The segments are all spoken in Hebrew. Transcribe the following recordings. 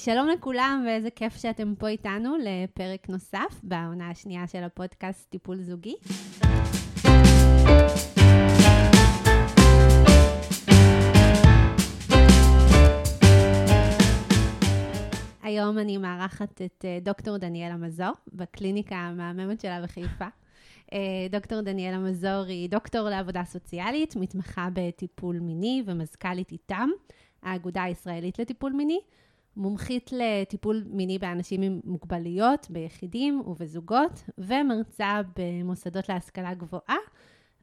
שלום לכולם, ואיזה כיף שאתם פה איתנו לפרק נוסף בעונה השנייה של הפודקאסט טיפול זוגי. היום אני מארחת את אה, דוקטור דניאלה מזור בקליניקה המהממת שלה בחיפה. אה, דוקטור דניאלה מזור היא דוקטור לעבודה סוציאלית, מתמחה בטיפול מיני ומזכ"לית איתם, האגודה הישראלית לטיפול מיני. מומחית לטיפול מיני באנשים עם מוגבלויות, ביחידים ובזוגות, ומרצה במוסדות להשכלה גבוהה,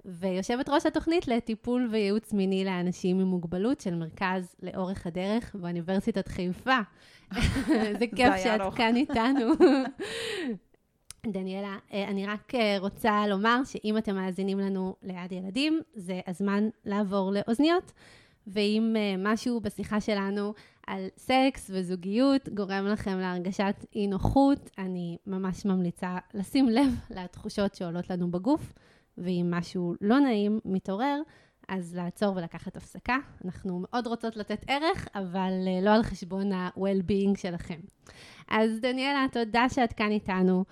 ויושבת ראש התוכנית לטיפול וייעוץ מיני לאנשים עם מוגבלות של מרכז לאורך הדרך באוניברסיטת חיפה. זה כיף שאת כאן איתנו. דניאלה, אה, אני רק אה, רוצה לומר שאם אתם מאזינים לנו ליד ילדים, זה הזמן לעבור לאוזניות. ואם uh, משהו בשיחה שלנו על סקס וזוגיות גורם לכם להרגשת אי נוחות, אני ממש ממליצה לשים לב לתחושות שעולות לנו בגוף, ואם משהו לא נעים מתעורר, אז לעצור ולקחת הפסקה. אנחנו מאוד רוצות לתת ערך, אבל uh, לא על חשבון ה-well-being שלכם. אז דניאלה, תודה שאת כאן איתנו.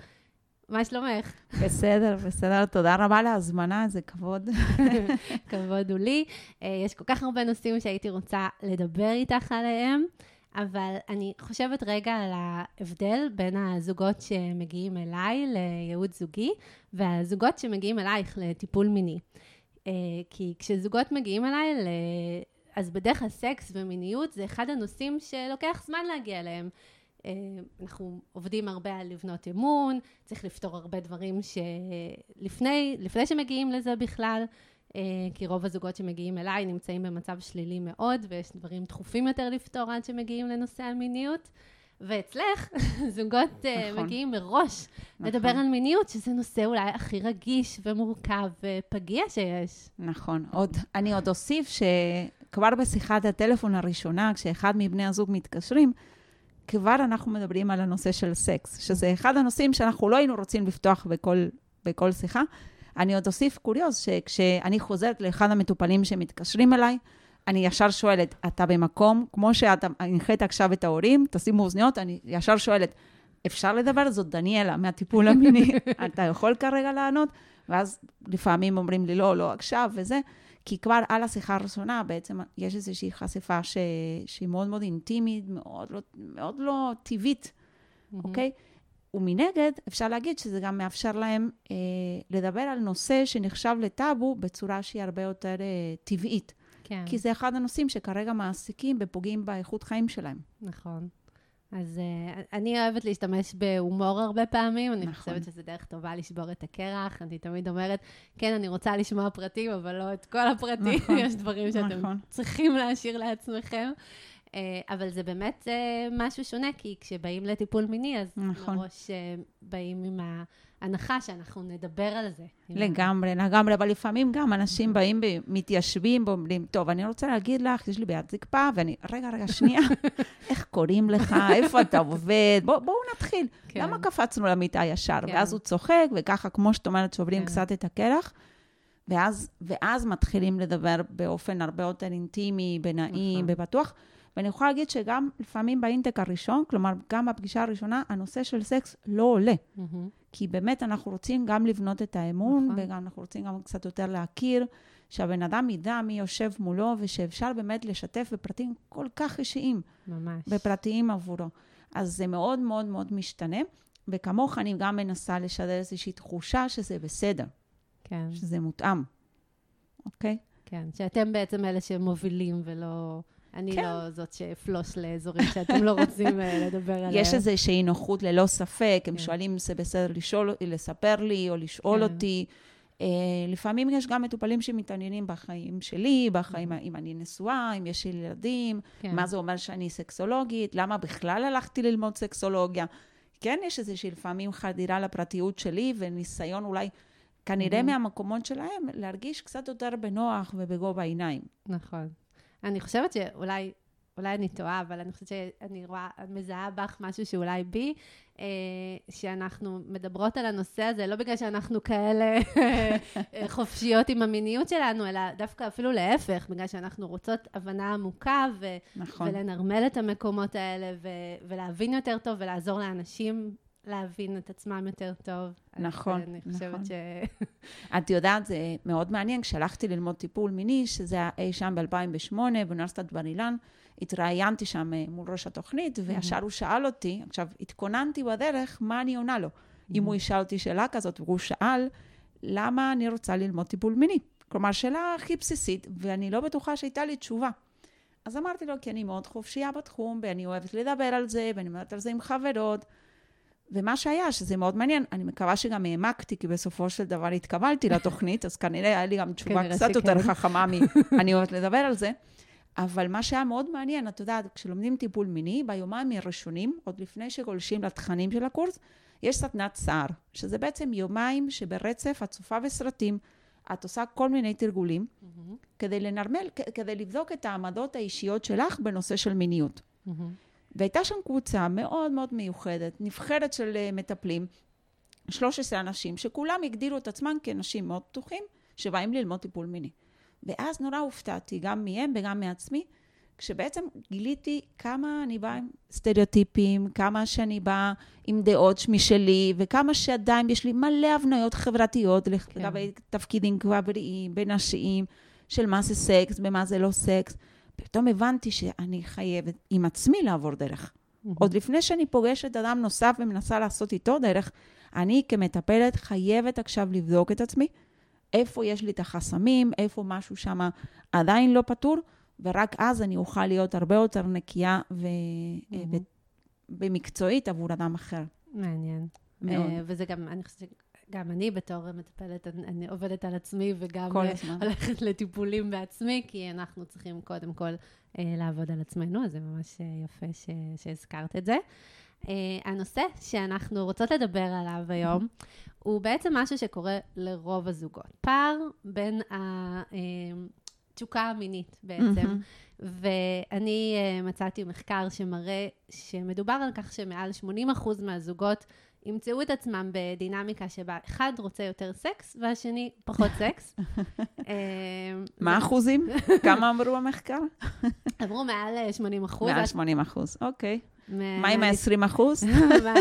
מה שלומך? בסדר, בסדר. תודה רבה על ההזמנה, זה כבוד. כבוד הוא לי. אה, יש כל כך הרבה נושאים שהייתי רוצה לדבר איתך עליהם, אבל אני חושבת רגע על ההבדל בין הזוגות שמגיעים אליי לייעוץ זוגי, והזוגות שמגיעים אלייך לטיפול מיני. אה, כי כשזוגות מגיעים אליי, אז בדרך כלל סקס ומיניות זה אחד הנושאים שלוקח זמן להגיע אליהם. אה, אנחנו עובדים הרבה על לבנות אמון, צריך לפתור הרבה דברים שלפני, לפני שמגיעים לזה בכלל, אה, כי רוב הזוגות שמגיעים אליי נמצאים במצב שלילי מאוד, ויש דברים דחופים יותר לפתור עד שמגיעים לנושא המיניות. ואצלך, זוגות אה, נכון. מגיעים מראש נכון. לדבר על מיניות, שזה נושא אולי הכי רגיש ומורכב ופגיע שיש. נכון. עוד, אני עוד אוסיף שכבר בשיחת הטלפון הראשונה, כשאחד מבני הזוג מתקשרים, כבר אנחנו מדברים על הנושא של סקס, שזה אחד הנושאים שאנחנו לא היינו רוצים לפתוח בכל, בכל שיחה. אני עוד אוסיף קוריוז, שכשאני חוזרת לאחד המטופלים שמתקשרים אליי, אני ישר שואלת, אתה במקום, כמו שאתה הנחית עכשיו את ההורים, תשימו אוזניות, אני ישר שואלת, אפשר לדבר? זאת דניאלה מהטיפול המיני, אתה יכול כרגע לענות? ואז לפעמים אומרים לי, לא, לא עכשיו וזה. כי כבר על השיחה הראשונה בעצם יש איזושהי חשיפה ש... שהיא מאוד מאוד אינטימית, מאוד לא, מאוד לא טבעית, mm-hmm. אוקיי? ומנגד, אפשר להגיד שזה גם מאפשר להם אה, לדבר על נושא שנחשב לטאבו בצורה שהיא הרבה יותר אה, טבעית. כן. כי זה אחד הנושאים שכרגע מעסיקים ופוגעים באיכות חיים שלהם. נכון. אז uh, אני אוהבת להשתמש בהומור הרבה פעמים, אני נכון. חושבת שזו דרך טובה לשבור את הקרח. אני תמיד אומרת, כן, אני רוצה לשמוע פרטים, אבל לא את כל הפרטים, נכון. יש דברים שאתם נכון. צריכים להשאיר לעצמכם. Uh, אבל זה באמת uh, משהו שונה, כי כשבאים לטיפול מיני, אז נכון. מראש uh, באים עם ה... הנחה שאנחנו נדבר על זה. לגמרי, לגמרי, אבל לפעמים גם אנשים באים ומתיישבים ואומרים, טוב, אני רוצה להגיד לך, יש לי בעיית זקפה, ואני, רגע, רגע, שנייה, איך קוראים לך, איפה אתה עובד, בואו בוא נתחיל. כן. למה קפצנו למיטה ישר? כן. ואז הוא צוחק, וככה, כמו שאת אומרת, שוברים כן. קצת את הקרח. ואז, ואז מתחילים לדבר באופן הרבה יותר אינטימי, בנעים, נכון. בבטוח. ואני יכולה להגיד שגם לפעמים באינטק הראשון, כלומר, גם בפגישה הראשונה, הנושא של סקס לא עולה. Mm-hmm. כי באמת אנחנו רוצים גם לבנות את האמון, נכון. וגם אנחנו רוצים גם קצת יותר להכיר, שהבן אדם ידע מי יושב מולו, ושאפשר באמת לשתף בפרטים כל כך אישיים. ממש. בפרטיים עבורו. אז זה מאוד מאוד מאוד משתנה, וכמוך אני גם מנסה לשדר איזושהי תחושה שזה בסדר. כן. שזה מותאם, אוקיי? כן, שאתם בעצם אלה שמובילים ולא... אני כן. לא זאת שאפלוש לאזורים שאתם לא רוצים אה, לדבר עליהם. יש איזושהי נוחות ללא ספק, הם כן. שואלים אם זה בסדר לשאול, לספר לי או לשאול כן. אותי. Uh, לפעמים יש גם מטופלים שמתעניינים בחיים שלי, בחיים, mm. אם אני נשואה, אם יש לי ילדים, כן. מה זה אומר שאני סקסולוגית, למה בכלל הלכתי ללמוד סקסולוגיה. כן, יש איזושהי לפעמים חדירה לפרטיות שלי וניסיון אולי, כנראה mm-hmm. מהמקומות שלהם, להרגיש קצת יותר בנוח ובגובה העיניים. נכון. אני חושבת שאולי אולי אני טועה, אבל אני חושבת שאני רואה, מזהה בך משהו שאולי בי, אה, שאנחנו מדברות על הנושא הזה, לא בגלל שאנחנו כאלה חופשיות עם המיניות שלנו, אלא דווקא אפילו להפך, בגלל שאנחנו רוצות הבנה עמוקה, ו- נכון. ולנרמל את המקומות האלה, ו- ולהבין יותר טוב, ולעזור לאנשים להבין את עצמם יותר טוב. נכון, אז אני חושבת נכון. ש... את יודעת, זה מאוד מעניין, כשהלכתי ללמוד טיפול מיני, שזה היה אי שם ב-2008, באוניברסיטת בר אילן, התראיינתי שם אה, מול ראש התוכנית, וישר הוא שאל אותי, עכשיו, התכוננתי בדרך, מה אני עונה לו? אם הוא ישאל אותי שאלה כזאת, והוא שאל, למה אני רוצה ללמוד טיפול מיני? כלומר, שאלה הכי בסיסית, ואני לא בטוחה שהייתה לי תשובה. אז אמרתי לו, כי אני מאוד חופשייה בתחום, ואני אוהבת לדבר על זה, ואני מדברת על זה עם חברות. ומה שהיה, שזה מאוד מעניין, אני מקווה שגם העמקתי, כי בסופו של דבר התקבלתי לתוכנית, אז כנראה היה לי גם תשובה קצת שכן. יותר חכמה מ... אני אוהבת לדבר על זה. אבל מה שהיה מאוד מעניין, את יודעת, כשלומדים טיפול מיני, ביומיים הראשונים, עוד לפני שגולשים לתכנים של הקורס, יש סדנת סער, שזה בעצם יומיים שברצף את צופה בסרטים, את עושה כל מיני תרגולים, מהמם, כדי לנרמל, כדי לבדוק את העמדות האישיות שלך בנושא של מיניות. מהמם. והייתה שם קבוצה מאוד מאוד מיוחדת, נבחרת של אה, מטפלים, 13 אנשים, שכולם הגדירו את עצמם כאנשים מאוד פתוחים, שבאים ללמוד טיפול מיני. ואז נורא הופתעתי, גם מהם וגם מעצמי, כשבעצם גיליתי כמה אני באה עם סטריאוטיפים, כמה שאני באה עם דעות משלי, וכמה שעדיין יש לי מלא הבניות חברתיות לגבי תפקידים גבריים, בנשיים, של מה זה סקס ומה זה לא סקס. פתאום הבנתי שאני חייבת עם עצמי לעבור דרך. עוד לפני שאני פוגשת אדם נוסף ומנסה לעשות איתו דרך, אני כמטפלת חייבת עכשיו לבדוק את עצמי, איפה יש לי את החסמים, איפה משהו שם עדיין לא פתור, ורק אז אני אוכל להיות הרבה יותר נקייה ו... מהמם. ו... במקצועית עבור אדם אחר. מעניין. מאוד. אה, וזה גם, אני חושבת שגם אני בתור מטפלת, אני, אני עובדת על עצמי וגם אה. הולכת לטיפולים בעצמי, כי אנחנו צריכים קודם כל אה, לעבוד על עצמנו, אז זה ממש אה, יפה ש, שהזכרת את זה. אה, הנושא שאנחנו רוצות לדבר עליו היום, הוא בעצם משהו שקורה לרוב הזוגות. פער בין התשוקה המינית בעצם. מהמם. ואני uh, מצאתי מחקר שמראה שמדובר על כך שמעל 80% מהזוגות ימצאו את עצמם בדינמיקה שבה אחד רוצה יותר סקס והשני פחות סקס. אה, מה האחוזים? כמה אמרו במחקר? עברו מעל אה, 80 אחוז. מעל 80 אחוז, אוקיי. מה עם ה-20 אחוז?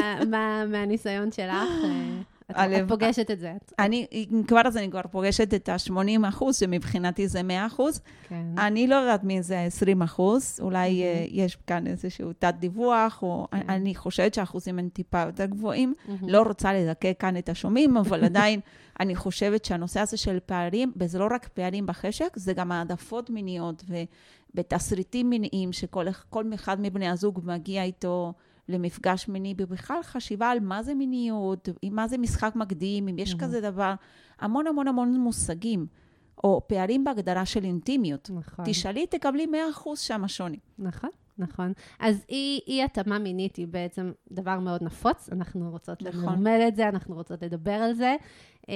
מהניסיון שלך? את- פוגשת את זה. אני, כבר אז אני כבר פוגשת את ה-80 אחוז, שמבחינתי זה 100 אחוז. כן. אני לא יודעת מי זה ה-20 אחוז, אולי אה, יש כאן איזשהו תת-דיווח, או כן. אני חושבת שהאחוזים הם טיפה יותר גבוהים. מהמם. לא רוצה לדכא כאן את השומעים, אבל עדיין אני חושבת שהנושא הזה של פערים, וזה לא רק פערים בחשק, זה גם העדפות מיניות ו- ותסריטים מיניים, שכל כל אחד מבני הזוג מגיע איתו למפגש מיני, ובכלל חשיבה על מה זה מיניות, מה זה משחק מקדים, אם יש Mhm. כזה דבר, המון המון המון מושגים, או פערים בהגדרה של אינטימיות. נכון. תשאלי, תקבלי 100% שם השוני. נכון, נכון. אז אי, אי התאמה מינית היא בעצם דבר מאוד נפוץ, אנחנו רוצות נכון. לנרמל את זה, אנחנו רוצות לדבר על זה. אמ,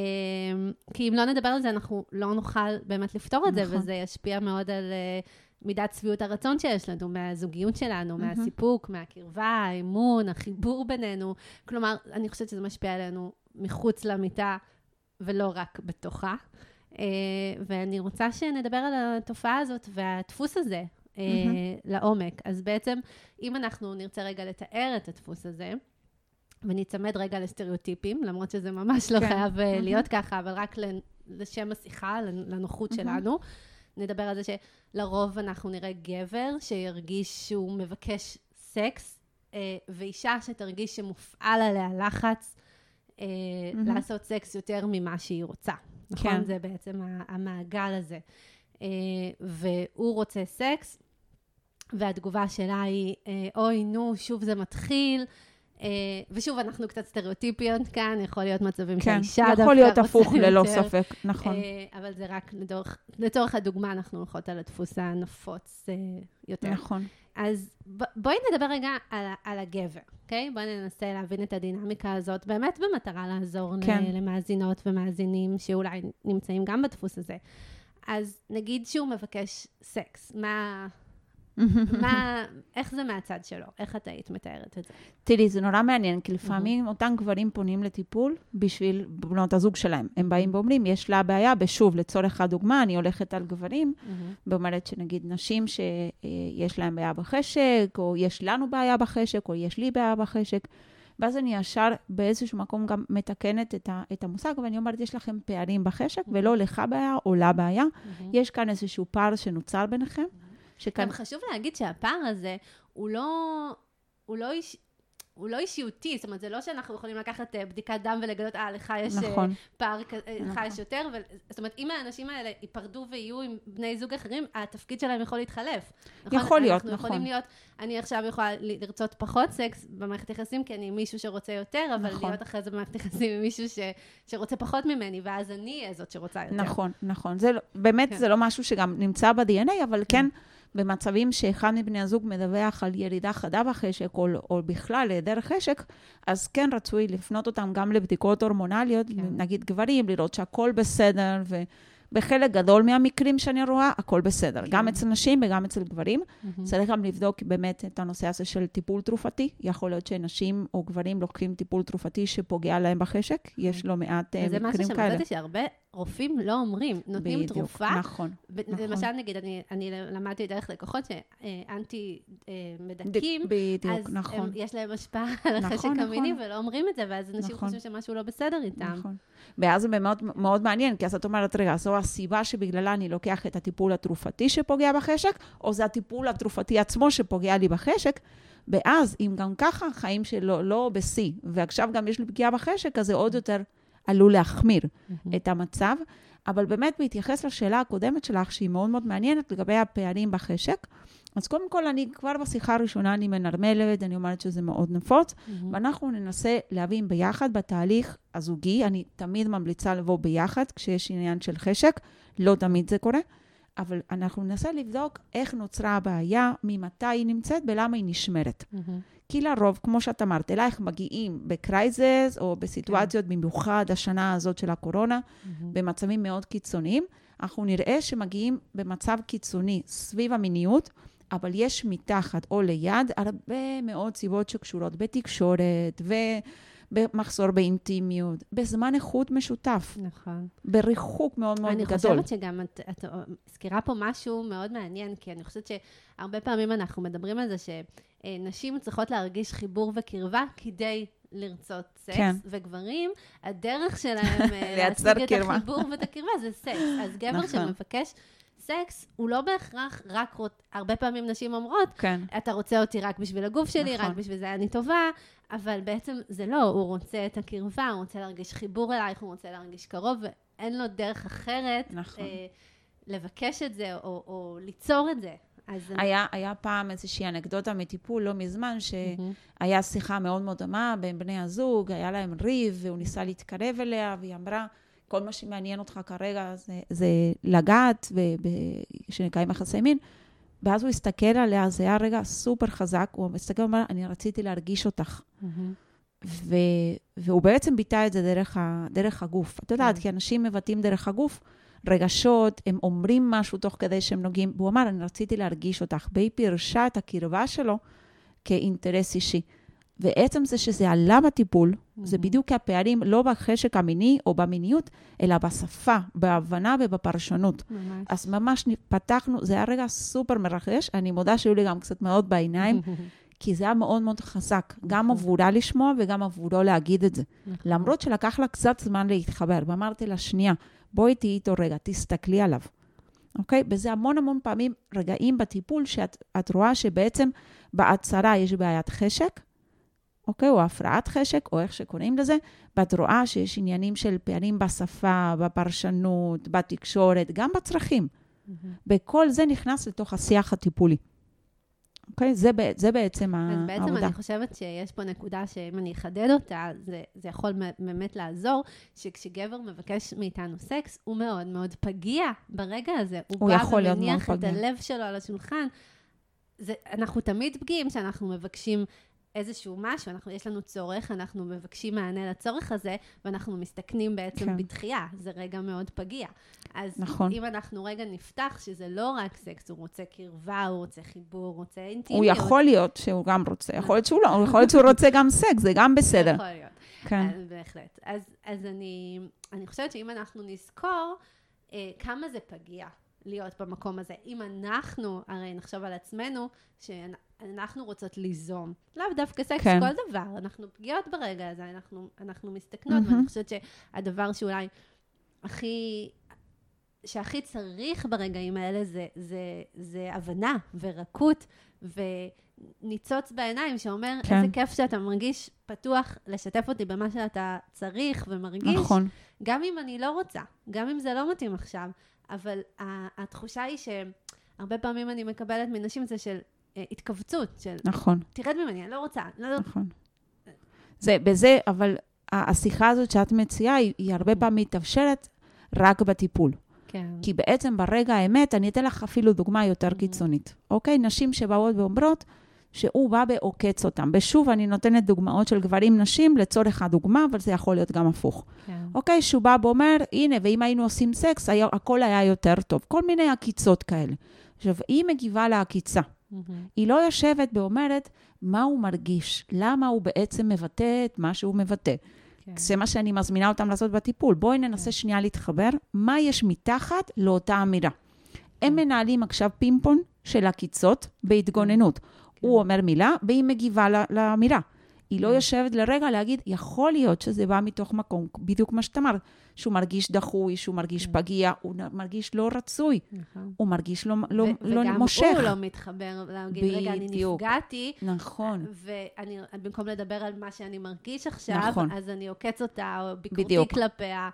כי אם לא נדבר על זה, אנחנו לא נוכל באמת לפתור את זה, נכון. וזה ישפיע מאוד על אה, מידת שביעות הרצון שיש לנו, מהזוגיות שלנו, מהמם. מהסיפוק, מהקרבה, האמון, החיבור בינינו. כלומר, אני חושבת שזה משפיע עלינו מחוץ למיטה, ולא רק בתוכה. אה, ואני רוצה שנדבר על התופעה הזאת והדפוס הזה אה, מהמם. לעומק. אז בעצם, אם אנחנו נרצה רגע לתאר את הדפוס הזה, וניצמד רגע לסטריאוטיפים, למרות שזה ממש לא כן. חייב מהמם. להיות ככה, אבל רק לשם השיחה, לנ- לנוחות מהמם. שלנו. נדבר על זה שלרוב אנחנו נראה גבר שירגיש שהוא מבקש סקס, אה, ואישה שתרגיש שמופעל עליה לחץ אה, מהמם. לעשות סקס יותר ממה שהיא רוצה. נכון? כן. זה בעצם המעגל הזה. אה, והוא רוצה סקס, והתגובה שלה היא, אה, אוי, נו, שוב זה מתחיל. אה, ושוב, אנחנו קצת סטריאוטיפיות כאן, יכול להיות מצבים כן, שהאישה דווקא יכול להיות הפוך ללא יותר. ספק, נכון. אה, אבל זה רק לצורך, לצורך הדוגמה, אנחנו הולכות על הדפוס הנפוץ אה, יותר. נכון. אז ב- בואי נדבר רגע על, על הגבר, אוקיי? בואי ננסה להבין את הדינמיקה הזאת, באמת במטרה לעזור כן. למאזינות ומאזינים שאולי נמצאים גם בדפוס הזה. אז נגיד שהוא מבקש סקס, מה, מה, איך זה מהצד שלו? איך את היית מתארת את זה? תראי, זה נורא מעניין, כי לפעמים אותם גברים פונים לטיפול בשביל בנות הזוג שלהם. הם באים ואומרים, יש לה בעיה, ושוב, לצורך הדוגמה, אני הולכת על גברים, ואומרת שנגיד נשים שיש להם בעיה בחשק, או יש לנו בעיה בחשק, או יש לי בעיה בחשק. ואז אני ישר באיזשהו מקום גם מתקנת את, ה, את המושג, ואני אומרת, יש לכם פערים בחשק, ולא לך בעיה או לה בעיה. יש כאן איזשהו פער שנוצר ביניכם. שכאן... גם חשוב להגיד שהפער הזה הוא לא, הוא לא איש... הוא לא אישיותי, זאת אומרת, זה לא שאנחנו יכולים לקחת uh, בדיקת דם ולגלות, אה, לך יש נכון. uh, פער, נכון. לך יש יותר, ו... זאת אומרת, אם האנשים האלה ייפרדו ויהיו עם בני זוג אחרים, התפקיד שלהם יכול להתחלף. נכון? יכול להיות, אנחנו נכון. יכולים להיות, אני עכשיו יכולה לרצות פחות סקס במערכת יחסים, כי אני מישהו שרוצה יותר, אבל נכון. להיות אחרי זה במערכת יחסים עם מישהו ש... שרוצה פחות ממני, ואז אני אהיה זאת שרוצה יותר. נכון, נכון. זה, לא- באמת, כן. זה לא משהו שגם נמצא ב-DNA, אבל כן. כן. במצבים שאחד מבני הזוג מדווח על ירידה חדה בחשק, או, או בכלל היעדר חשק, אז כן רצוי לפנות אותם גם לבדיקות הורמונליות, כן. נגיד גברים, לראות שהכול בסדר, ו... בחלק גדול מהמקרים שאני רואה, הכל בסדר. כן. גם אצל נשים וגם אצל גברים. Mm-hmm. צריך גם לבדוק באמת את הנושא הזה של טיפול תרופתי. יכול להיות שנשים או גברים לוקחים טיפול תרופתי שפוגע להם בחשק. יש לא מעט אה, מקרים כאלה. וזה משהו שמצאתי שהרבה רופאים לא אומרים. נותנים בדיוק, תרופה. נכון, נכון. למשל, נגיד, אני, אני למדתי דרך לקוחות שאנטי אה, מדכאים, בדיוק, אז נכון. הם, יש להם השפעה על החשק נכון, המיני, נכון. ולא אומרים את זה, ואז אנשים נכון. חושבים שמשהו לא בסדר איתם. נכון. ואז זה מאוד, מאוד מעניין, כי אז את אומרת, רגע, זו הסיבה שבגללה אני לוקח את הטיפול התרופתי שפוגע בחשק, או זה הטיפול התרופתי עצמו שפוגע לי בחשק? ואז, אם גם ככה החיים שלו לא בשיא, ועכשיו גם יש לי פגיעה בחשק, אז זה עוד יותר עלול להחמיר mm-hmm. את המצב. אבל באמת, בהתייחס לשאלה הקודמת שלך, שהיא מאוד מאוד מעניינת לגבי הפערים בחשק, אז קודם כל, אני כבר בשיחה הראשונה, אני מנרמלת, אני אומרת שזה מאוד נפוץ, mm-hmm. ואנחנו ננסה להבין ביחד בתהליך הזוגי, אני תמיד ממליצה לבוא ביחד כשיש עניין של חשק, לא תמיד זה קורה, אבל אנחנו ננסה לבדוק איך נוצרה הבעיה, ממתי היא נמצאת ולמה היא נשמרת. Mm-hmm. כי לרוב, כמו שאת אמרת, אלייך מגיעים ב crisis או בסיטואציות, כן. במיוחד השנה הזאת של הקורונה, mm-hmm. במצבים מאוד קיצוניים, אנחנו נראה שמגיעים במצב קיצוני סביב המיניות, אבל יש מתחת או ליד הרבה מאוד סיבות שקשורות בתקשורת ובמחסור באינטימיות, בזמן איכות משותף. נכון. בריחוק מאוד מאוד אני גדול. אני חושבת שגם את, את מזכירה פה משהו מאוד מעניין, כי אני חושבת שהרבה פעמים אנחנו מדברים על זה שנשים צריכות להרגיש חיבור וקרבה כדי לרצות סקס, כן. וגברים, הדרך שלהם אה, להשיג את החיבור ואת הקרבה זה סקס. אז גבר נכון. שמבקש סקס הוא לא בהכרח רק, רוצ... הרבה פעמים נשים אומרות, כן. אתה רוצה אותי רק בשביל הגוף שלי, נכון. רק בשביל זה אני טובה, אבל בעצם זה לא, הוא רוצה את הקרבה, הוא רוצה להרגיש חיבור אלייך, הוא רוצה להרגיש קרוב, ואין לו דרך אחרת נכון. אה, לבקש את זה או, או ליצור את זה. אז... היה, היה פעם איזושהי אנקדוטה מטיפול לא מזמן, שהיה שיחה מאוד מאוד דומה בין בני הזוג, היה להם ריב, והוא ניסה להתקרב אליה, והיא אמרה, כל מה שמעניין אותך כרגע זה, זה לגעת, שנקיים יחסי מין. ואז הוא הסתכל עליה, זה היה רגע סופר חזק, הוא מסתכל ואומר, אני רציתי להרגיש אותך. Mm-hmm. ו, והוא בעצם ביטא את זה דרך, ה, דרך הגוף. את יודעת, mm-hmm. כי אנשים מבטאים דרך הגוף רגשות, הם אומרים משהו תוך כדי שהם נוגעים, והוא אמר, אני רציתי להרגיש אותך. והיא פירשה את הקרבה שלו כאינטרס אישי. ועצם זה שזה עלה בטיפול, mm-hmm. זה בדיוק הפערים לא בחשק המיני או במיניות, אלא בשפה, בהבנה ובפרשנות. ממש. אז ממש פתחנו, זה היה רגע סופר מרחש, אני מודה שהיו לי גם קצת מאוד בעיניים, כי זה היה מאוד מאוד חזק, גם נכון. עבורה לשמוע וגם עבורו להגיד את זה. נכון. למרות שלקח לה קצת זמן להתחבר, ואמרתי לה, שנייה, בואי תהיי איתו רגע, תסתכלי עליו. אוקיי? וזה המון המון פעמים רגעים בטיפול שאת רואה שבעצם בהצהרה יש בעיית חשק, אוקיי? או הפרעת חשק, או איך שקוראים לזה, ואת רואה שיש עניינים של פערים בשפה, בפרשנות, בתקשורת, גם בצרכים. Mm-hmm. וכל זה נכנס לתוך השיח הטיפולי. אוקיי? זה, זה בעצם העבודה. אז בעצם. אני חושבת שיש פה נקודה שאם אני אחדד אותה, זה, זה יכול באמת לעזור, שכשגבר מבקש מאיתנו סקס, הוא מאוד מאוד פגיע ברגע הזה. הוא, הוא בא ומניח את הלב שלו על השולחן. זה, אנחנו תמיד פגיעים כשאנחנו מבקשים איזשהו משהו, אנחנו, יש לנו צורך, אנחנו מבקשים מענה לצורך הזה, ואנחנו מסתכנים בעצם כן. בדחייה. זה רגע מאוד פגיע. אז נכון. אם אנחנו רגע נפתח, שזה לא רק סקס, הוא רוצה קרבה, הוא רוצה חיבור, הוא רוצה הוא אינטימיות. יכול להיות שהוא גם רוצה, יכול להיות שהוא לא, יכול להיות שהוא רוצה גם סקס, זה גם בסדר. יכול להיות. כן, אז בהחלט. אז, אז אני, אני חושבת שאם אנחנו נזכור אה, כמה זה פגיע להיות במקום הזה, אם אנחנו, הרי נחשוב על עצמנו, שאנחנו רוצות ליזום, לאו דווקא סקס, כן. כל דבר, אנחנו פגיעות ברגע הזה, אנחנו, אנחנו מסתכנות, מהמם. ואני חושבת שהדבר שאולי הכי... שהכי צריך ברגעים האלה זה, זה, זה הבנה ורכות וניצוץ בעיניים שאומר, כן. איזה כיף שאתה מרגיש פתוח לשתף אותי במה שאתה צריך ומרגיש, נכון. גם אם אני לא רוצה, גם אם זה לא מתאים עכשיו, אבל התחושה היא שהרבה פעמים אני מקבלת מנשים זה של התכווצות, של נכון, תרד ממני, אני לא רוצה, לא, נכון. זה, בזה, אבל השיחה הזאת שאת מציעה, היא, היא הרבה פעמים מתאפשרת רק בטיפול. כן, כי בעצם ברגע האמת, אני אתן לך אפילו דוגמה יותר קיצונית, אוקיי? נשים שבאות ואומרות שהוא בא ועוקץ אותם. ושוב, אני נותנת דוגמאות של גברים, נשים, לצורך הדוגמה, אבל זה יכול להיות גם הפוך. כן, אוקיי? שהוא בא ואומר, הנה, ואם היינו עושים סקס, היה, הכל היה יותר טוב. כל מיני עקיצות כאלה. עכשיו, היא מגיבה לעקיצה. מהמם. היא לא יושבת ואומרת מה הוא מרגיש, למה הוא בעצם מבטא את מה שהוא מבטא. כן. זה מה שאני מזמינה אותם לעשות בטיפול. בואי ננסה כן. שנייה להתחבר, מה יש מתחת לאותה אמירה. הם כן. מנהלים עכשיו פינפון של עקיצות בהתגוננות. כן. הוא אומר מילה, והיא מגיבה ל- לאמירה. היא לא כן. יושבת לרגע להגיד, יכול להיות שזה בא מתוך מקום, בדיוק מה שאת אמרת, שהוא מרגיש דחוי, שהוא מרגיש כן. פגיע, הוא נ- מרגיש לא רצוי, נכון. הוא מרגיש לא, לא, ו- לא וגם מושך. הוא לא מתחבר להגיד, רגע, אני. נפגעתי, נכון, ואני, במקום לדבר על מה שאני מרגיש עכשיו, נכון. אז אני עוקץ אותה, או ביקורתי בדיוק. כלפיה,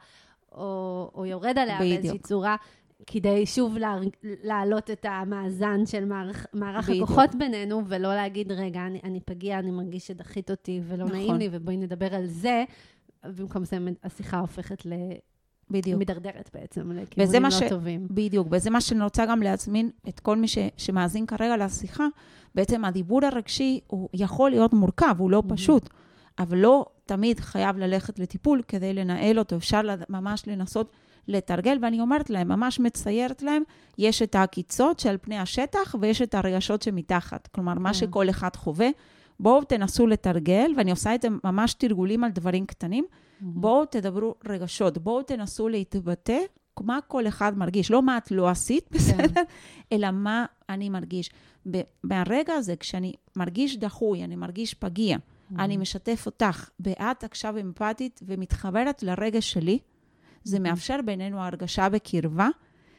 או, או יורד עליה בדיוק. באיזושהי צורה, כדי שוב לה, להעלות את המאזן של מערך, מערך. הכוחות בינינו, ולא להגיד, רגע, אני, אני פגיע, אני מרגיש שדחית אותי ולא נכון. נעים לי, ובואי נדבר על זה. במקום זה השיחה הופכת בדיוק. למדרדרת בעצם, לכיוונים לא ש- טובים. בדיוק, וזה מה שאני רוצה גם להזמין את כל מי ש, שמאזין כרגע לשיחה. בעצם הדיבור הרגשי הוא יכול להיות מורכב, הוא לא Mhm. פשוט, אבל לא תמיד חייב ללכת לטיפול כדי לנהל אותו. אפשר ממש לנסות לתרגל, ואני אומרת להם, ממש מציירת להם, יש את העקיצות שעל פני השטח ויש את הרגשות שמתחת. כלומר, מה כן. שכל אחד חווה. בואו תנסו לתרגל, ואני עושה את זה ממש תרגולים על דברים קטנים. בואו תדברו רגשות, בואו תנסו להתבטא מה כל אחד מרגיש, לא מה את לא עשית, בסדר? אלא מה אני מרגיש. מהרגע הזה, כשאני מרגיש דחוי, אני מרגיש פגיע, אני משתף אותך, ואת עכשיו אמפתית ומתחברת לרגש שלי, זה מאפשר בינינו הרגשה בקרבה,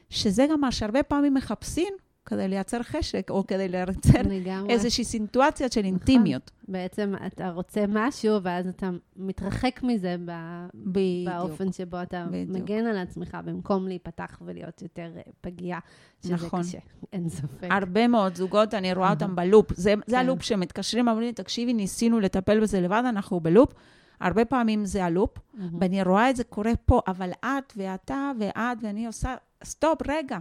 שזה גם מה שהרבה פעמים מחפשים כדי לייצר חשק, או כדי לייצר. איזושהי סיטואציה של אינטימיות. בעצם אתה רוצה משהו, ואז אתה מתרחק מזה ב- בדיוק. באופן שבו אתה בדיוק. מגן על עצמך, במקום להיפתח ולהיות יותר אה, פגיע, שזה נכון. קשה, אין ספק. הרבה מאוד זוגות, אני רואה אותם בלופ. זה, זה כן. הלופ שמתקשרים, אומרים לי, תקשיבי, ניסינו לטפל בזה לבד, אנחנו בלופ. הרבה פעמים זה הלופ, mm-hmm. ואני רואה את זה קורה פה, אבל את ואתה ואת, ואני עושה, stop, רגע,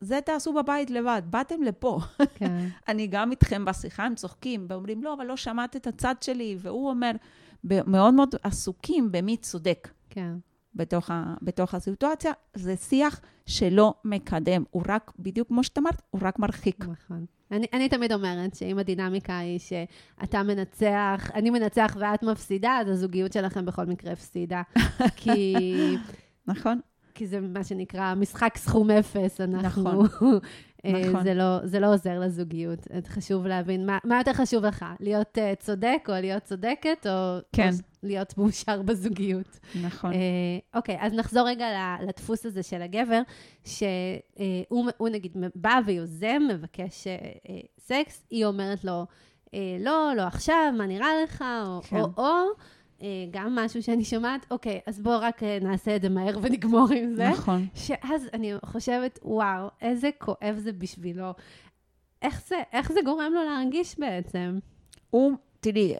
זה תעשו בבית לבד, באתם לפה. כן, אני גם איתכם בשיחה, הם צוחקים, ואומרים, לא, אבל לא שמעת את הצד שלי, והוא אומר, מאוד מאוד עסוקים במי צודק. כן, בתוך, ה, בתוך הסיטואציה, זה שיח שלא מקדם, הוא רק, בדיוק כמו שאת אמרת, הוא רק מרחיק. נכון. אני, אני תמיד אומרת שאם הדינמיקה היא שאתה מנצח, אני מנצח ואת מפסידה, אז הזוגיות שלכם בכל מקרה הפסידה. כי, נכון? כי זה מה שנקרא משחק סכום אפס, אנחנו... נכון. אה, נכון. זה, לא, זה לא עוזר לזוגיות. חשוב להבין, מה, מה יותר חשוב לך? להיות uh, צודק או להיות צודקת, או, כן. או להיות מאושר בזוגיות? נכון. אה, אוקיי, אז נחזור רגע לדפוס הזה של הגבר, שהוא הוא נגיד בא ויוזם, מבקש אה, אה, סקס, היא אומרת לו, אה, לא, לא עכשיו, מה נראה לך, או כן. או, או גם משהו שאני שומעת, אוקיי, אז בוא רק אה, נעשה את זה מהר ונגמור עם זה. נכון. שאז אני חושבת, וואו, איזה כואב זה בשבילו. איך זה, איך זה גורם לו להרגיש בעצם? הוא, תראי,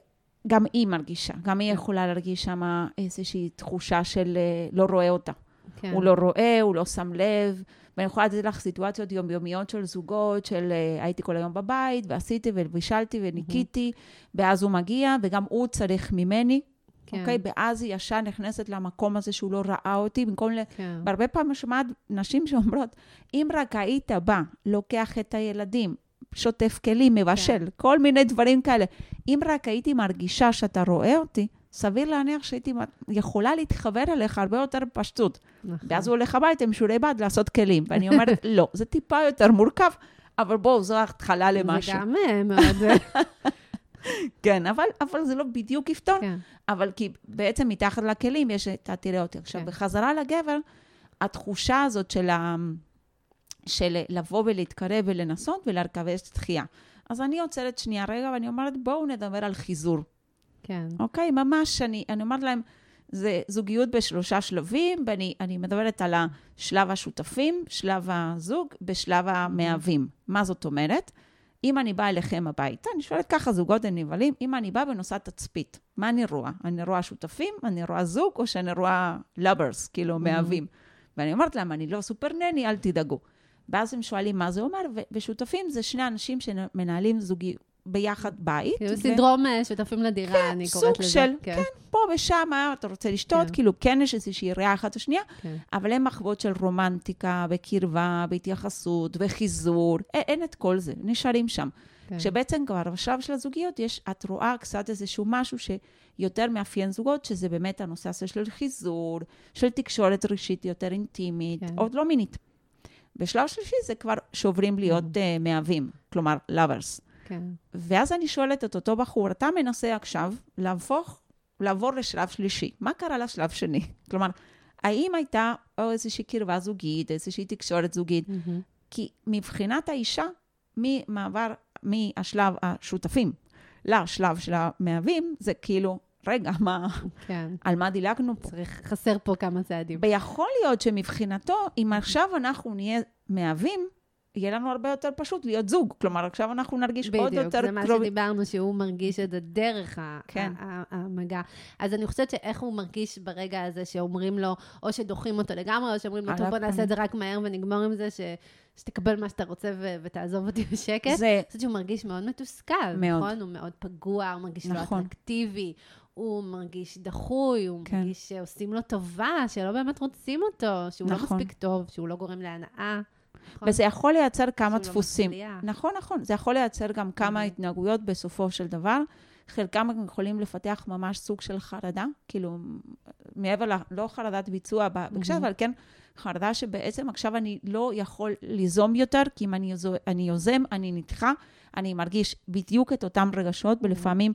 גם היא מרגישה, גם היא יכולה להרגיש שם איזושהי תחושה של אה, לא רואה אותה. כן. הוא לא רואה, הוא לא שם לב. ואני יכולה לתת לך סיטואציות יומיומיות של זוגות, של הייתי כל היום בבית, ועשיתי ובישלתי וניקיתי, mm-hmm. ואז הוא מגיע, וגם הוא צריך ממני. כן. אוקיי? ואז היא ישר נכנסת למקום הזה שהוא לא ראה אותי, במקום ל... כן. והרבה פעמים שומעת נשים שאומרות, אם רק היית בא, לוקח את הילדים, שוטף כלים, מבשל, כן. כל מיני דברים כאלה, אם רק הייתי מרגישה שאתה רואה אותי, סביר להניח שהייתי יכולה להתחבר אליך הרבה יותר פשטות. נכון. ואז הוא הולך הביתה עם שיעורי בד לעשות כלים. ואני אומרת, לא, זה טיפה יותר מורכב, אבל בואו, זו התחלה למשהו. זה גם אה, מאוד... כן, אבל, אבל זה לא בדיוק יפתור. כן. אבל כי בעצם מתחת לכלים יש את אותי. עכשיו, כן. בחזרה לגבר, התחושה הזאת של, ה... של לבוא ולהתקרב ולנסות ולרכבש דחייה. אז אני עוצרת שנייה רגע ואני אומרת, בואו נדבר על חיזור. כן. אוקיי? ממש, אני, אני אומרת להם, זה זוגיות בשלושה שלבים, ואני מדברת על השלב השותפים, שלב הזוג, בשלב המאהבים. מה זאת אומרת? אם אני באה אליכם הביתה, אני שואלת ככה, זוגות הנבהלים, אם אני באה בנושא תצפית, מה אני רואה? אני רואה שותפים, אני רואה זוג, או שאני רואה lovers, כאילו, מאהבים. ואני אומרת להם, אני לא סופר נני, אל תדאגו. ואז הם שואלים מה זה אומר, ושותפים זה שני אנשים שמנהלים זוגיות, ביחד בית. כאילו סינדרום אה, שותפים לדירה, כן, אני קוראת לזה. כן, סוג של, כן, פה ושם, אתה רוצה לשתות, כן. כאילו כן יש איזושהי ראייה אחת לשנייה, כן. אבל הן מחוות של רומנטיקה, וקרבה, והתייחסות, וחיזור, אין, אין את כל זה, נשארים שם. כן. שבעצם כבר בשלב של הזוגיות יש, את רואה קצת איזשהו משהו שיותר מאפיין זוגות, שזה באמת הנושא הזה של חיזור, של תקשורת רגשית יותר אינטימית, כן. עוד לא מינית. בשלב שלישי זה כבר שוברים להיות mm. uh, מאהבים, כלומר, lovers. כן. ואז אני שואלת את אותו בחור, אתה מנסה עכשיו להפוך, לעבור לשלב שלישי. מה קרה לשלב שני? כלומר, האם הייתה או איזושהי קרבה זוגית, איזושהי תקשורת זוגית? Mm-hmm. כי מבחינת האישה, ממעבר מהשלב השותפים לשלב של המאהבים, זה כאילו, רגע, מה, כן. על מה דילגנו פה? צריך, חסר פה כמה צעדים. ויכול להיות שמבחינתו, אם עכשיו אנחנו נהיה מאהבים, יהיה לנו הרבה יותר פשוט להיות זוג. כלומר, עכשיו אנחנו נרגיש בדיוק, עוד יותר קרוב. בדיוק, זה מה שדיברנו, שהוא מרגיש את זה דרך כן. המגע. אז אני חושבת שאיך הוא מרגיש ברגע הזה שאומרים לו, או שדוחים אותו לגמרי, או שאומרים לו, טוב, בוא נעשה את זה רק מהר ונגמור עם זה, ש... שתקבל מה שאתה רוצה ו- ותעזוב אותי בשקט. זה... אני חושבת שהוא מרגיש מאוד מתוסכל, מאוד. נכון? הוא מאוד פגוע, הוא מרגיש לא נכון. לא אטרקטיבי, הוא מרגיש דחוי, הוא כן. מרגיש שעושים לו טובה, שלא באמת רוצים אותו, שהוא לא נכון. לא מספיק טוב, שהוא לא גורם להנאה. נכון. וזה יכול לייצר כמה דפוסים. נכון, נכון. זה יכול לייצר גם כמה התנהגויות בסופו של דבר. חלקם יכולים לפתח ממש סוג של חרדה, כאילו, מעבר ל... לא חרדת ביצוע בהקשר, אבל כן חרדה שבעצם עכשיו אני לא יכול ליזום יותר, כי אם אני, יוז... אני יוזם, אני נדחה, אני מרגיש בדיוק את אותם רגשות, ולפעמים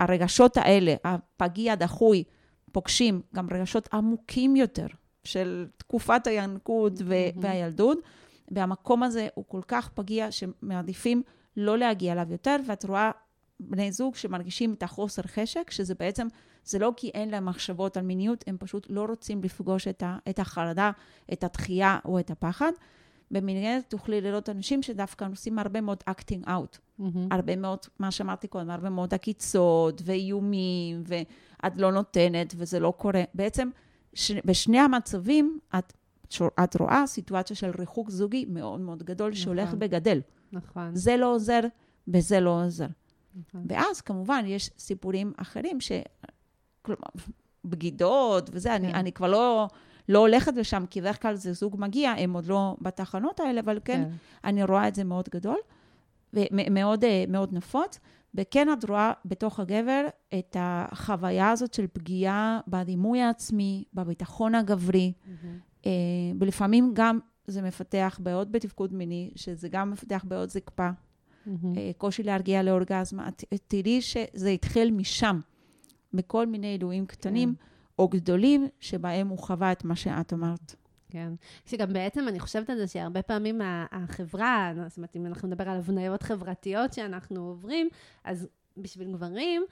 הרגשות האלה, הפגיע, הדחוי, פוגשים גם רגשות עמוקים יותר של תקופת הינקות והילדות. והמקום הזה הוא כל כך פגיע, שמעדיפים לא להגיע אליו יותר, ואת רואה בני זוג שמרגישים את החוסר חשק, שזה בעצם, זה לא כי אין להם מחשבות על מיניות, הם פשוט לא רוצים לפגוש את, ה, את החרדה, את התחייה או את הפחד. במנהלת תוכלי לראות אנשים שדווקא עושים הרבה מאוד acting out. Mm-hmm. הרבה מאוד, מה שאמרתי קודם, הרבה מאוד עקיצות ואיומים, ואת לא נותנת וזה לא קורה. בעצם, ש... בשני המצבים, את את רואה סיטואציה של ריחוק זוגי מאוד מאוד גדול, נכון. שהולך וגדל. נכון. זה לא עוזר וזה לא עוזר. נכון. ואז כמובן יש סיפורים אחרים, ש... כלומר, בגידות וזה, כן. אני, אני כבר לא, לא הולכת לשם, כי בדרך כלל זה זוג מגיע, הם עוד לא בתחנות האלה, אבל כן, כן. אני רואה את זה מאוד גדול, ומאוד מאוד נפוץ. וכן את רואה בתוך הגבר את החוויה הזאת של פגיעה בדימוי העצמי, בביטחון הגברי, mm-hmm. אה, ולפעמים גם זה מפתח בעיות בתפקוד מיני, שזה גם מפתח בעיות זקפה, mm-hmm. קושי להרגיע לאורגזמה. תראי שזה התחיל משם, מכל מיני אירועים קטנים כן. או גדולים, שבהם הוא חווה את מה שאת אמרת. כן. שגם בעצם אני חושבת על זה שהרבה פעמים החברה, זאת אומרת, אם אנחנו נדבר על הבניות חברתיות שאנחנו עוברים, אז בשביל גברים,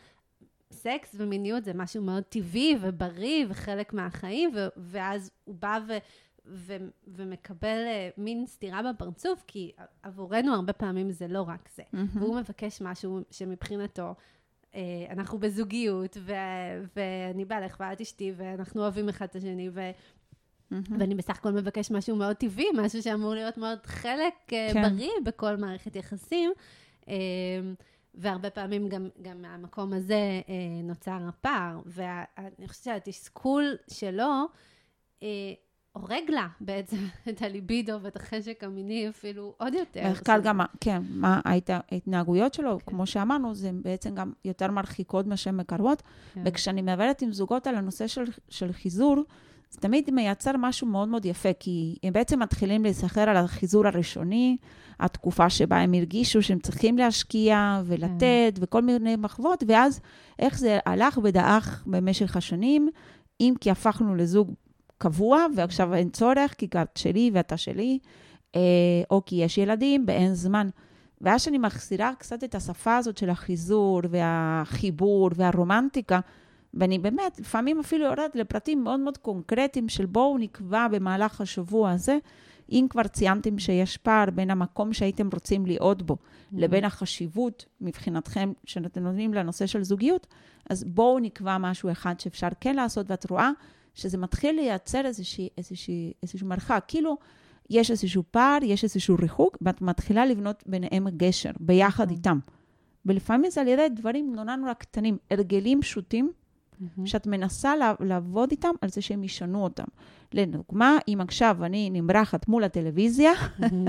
סקס ומיניות זה משהו מאוד טבעי ובריא וחלק מהחיים, ו- ואז הוא בא ו- ו- ומקבל uh, מין סתירה בפרצוף, כי עבורנו הרבה פעמים זה לא רק זה. Mm-hmm. והוא מבקש משהו שמבחינתו, uh, אנחנו בזוגיות, ו- ואני בעלך ואת אשתי, ואנחנו אוהבים אחד את השני, ו- ואני בסך הכל מבקש משהו מאוד טבעי, משהו שאמור להיות מאוד חלק אה, כן. בריא בכל מערכת יחסים. והרבה פעמים גם, גם מהמקום הזה אה, נוצר הפער. ואני חושבת שהתסכול שלו אה, הורג לה בעצם את הליבידו ואת החשק המיני אפילו עוד יותר. מחקר זה- גם, כן, מה ההת- ההתנהגויות שלו, כן. כמו שאמרנו, זה בעצם גם יותר מרחיקות מאשר מקרבות. כן. וכשאני מדברת עם זוגות על הנושא של, של חיזור, זה תמיד מייצר משהו מאוד מאוד יפה, כי הם בעצם מתחילים להיזכר על החיזור הראשוני, התקופה שבה הם הרגישו שהם צריכים להשקיע ולתת, וכל מיני מחוות, ואז איך זה הלך ודעך במשך השנים, אם כי הפכנו לזוג קבוע, ועכשיו אין צורך, כי את שלי ואתה שלי, אה, או כי יש ילדים ואין זמן. ואז שאני מחזירה קצת את השפה הזאת של החיזור והחיבור והרומנטיקה, ואני באמת, לפעמים אפילו יורדת לפרטים מאוד מאוד קונקרטיים של בואו נקבע במהלך השבוע הזה, אם כבר ציינתם שיש פער בין המקום שהייתם רוצים להיות בו לבין החשיבות מבחינתכם שאתם נותנים לנושא של זוגיות, אז בואו נקבע משהו אחד שאפשר כן לעשות, ואת רואה שזה מתחיל לייצר איזושהי, איזושהי, איזשהו מרחק. כאילו, יש איזשהו פער, יש איזשהו ריחוק, ואת מתחילה לבנות ביניהם גשר, ביחד נכון. איתם. ולפעמים זה על ידי דברים נורא נורא קטנים, הרגלים פשוטים, מהמם. שאת מנסה לעבוד איתם על זה שהם ישנו אותם. לדוגמה, אם עכשיו אני נמרחת מול הטלוויזיה, מהמם.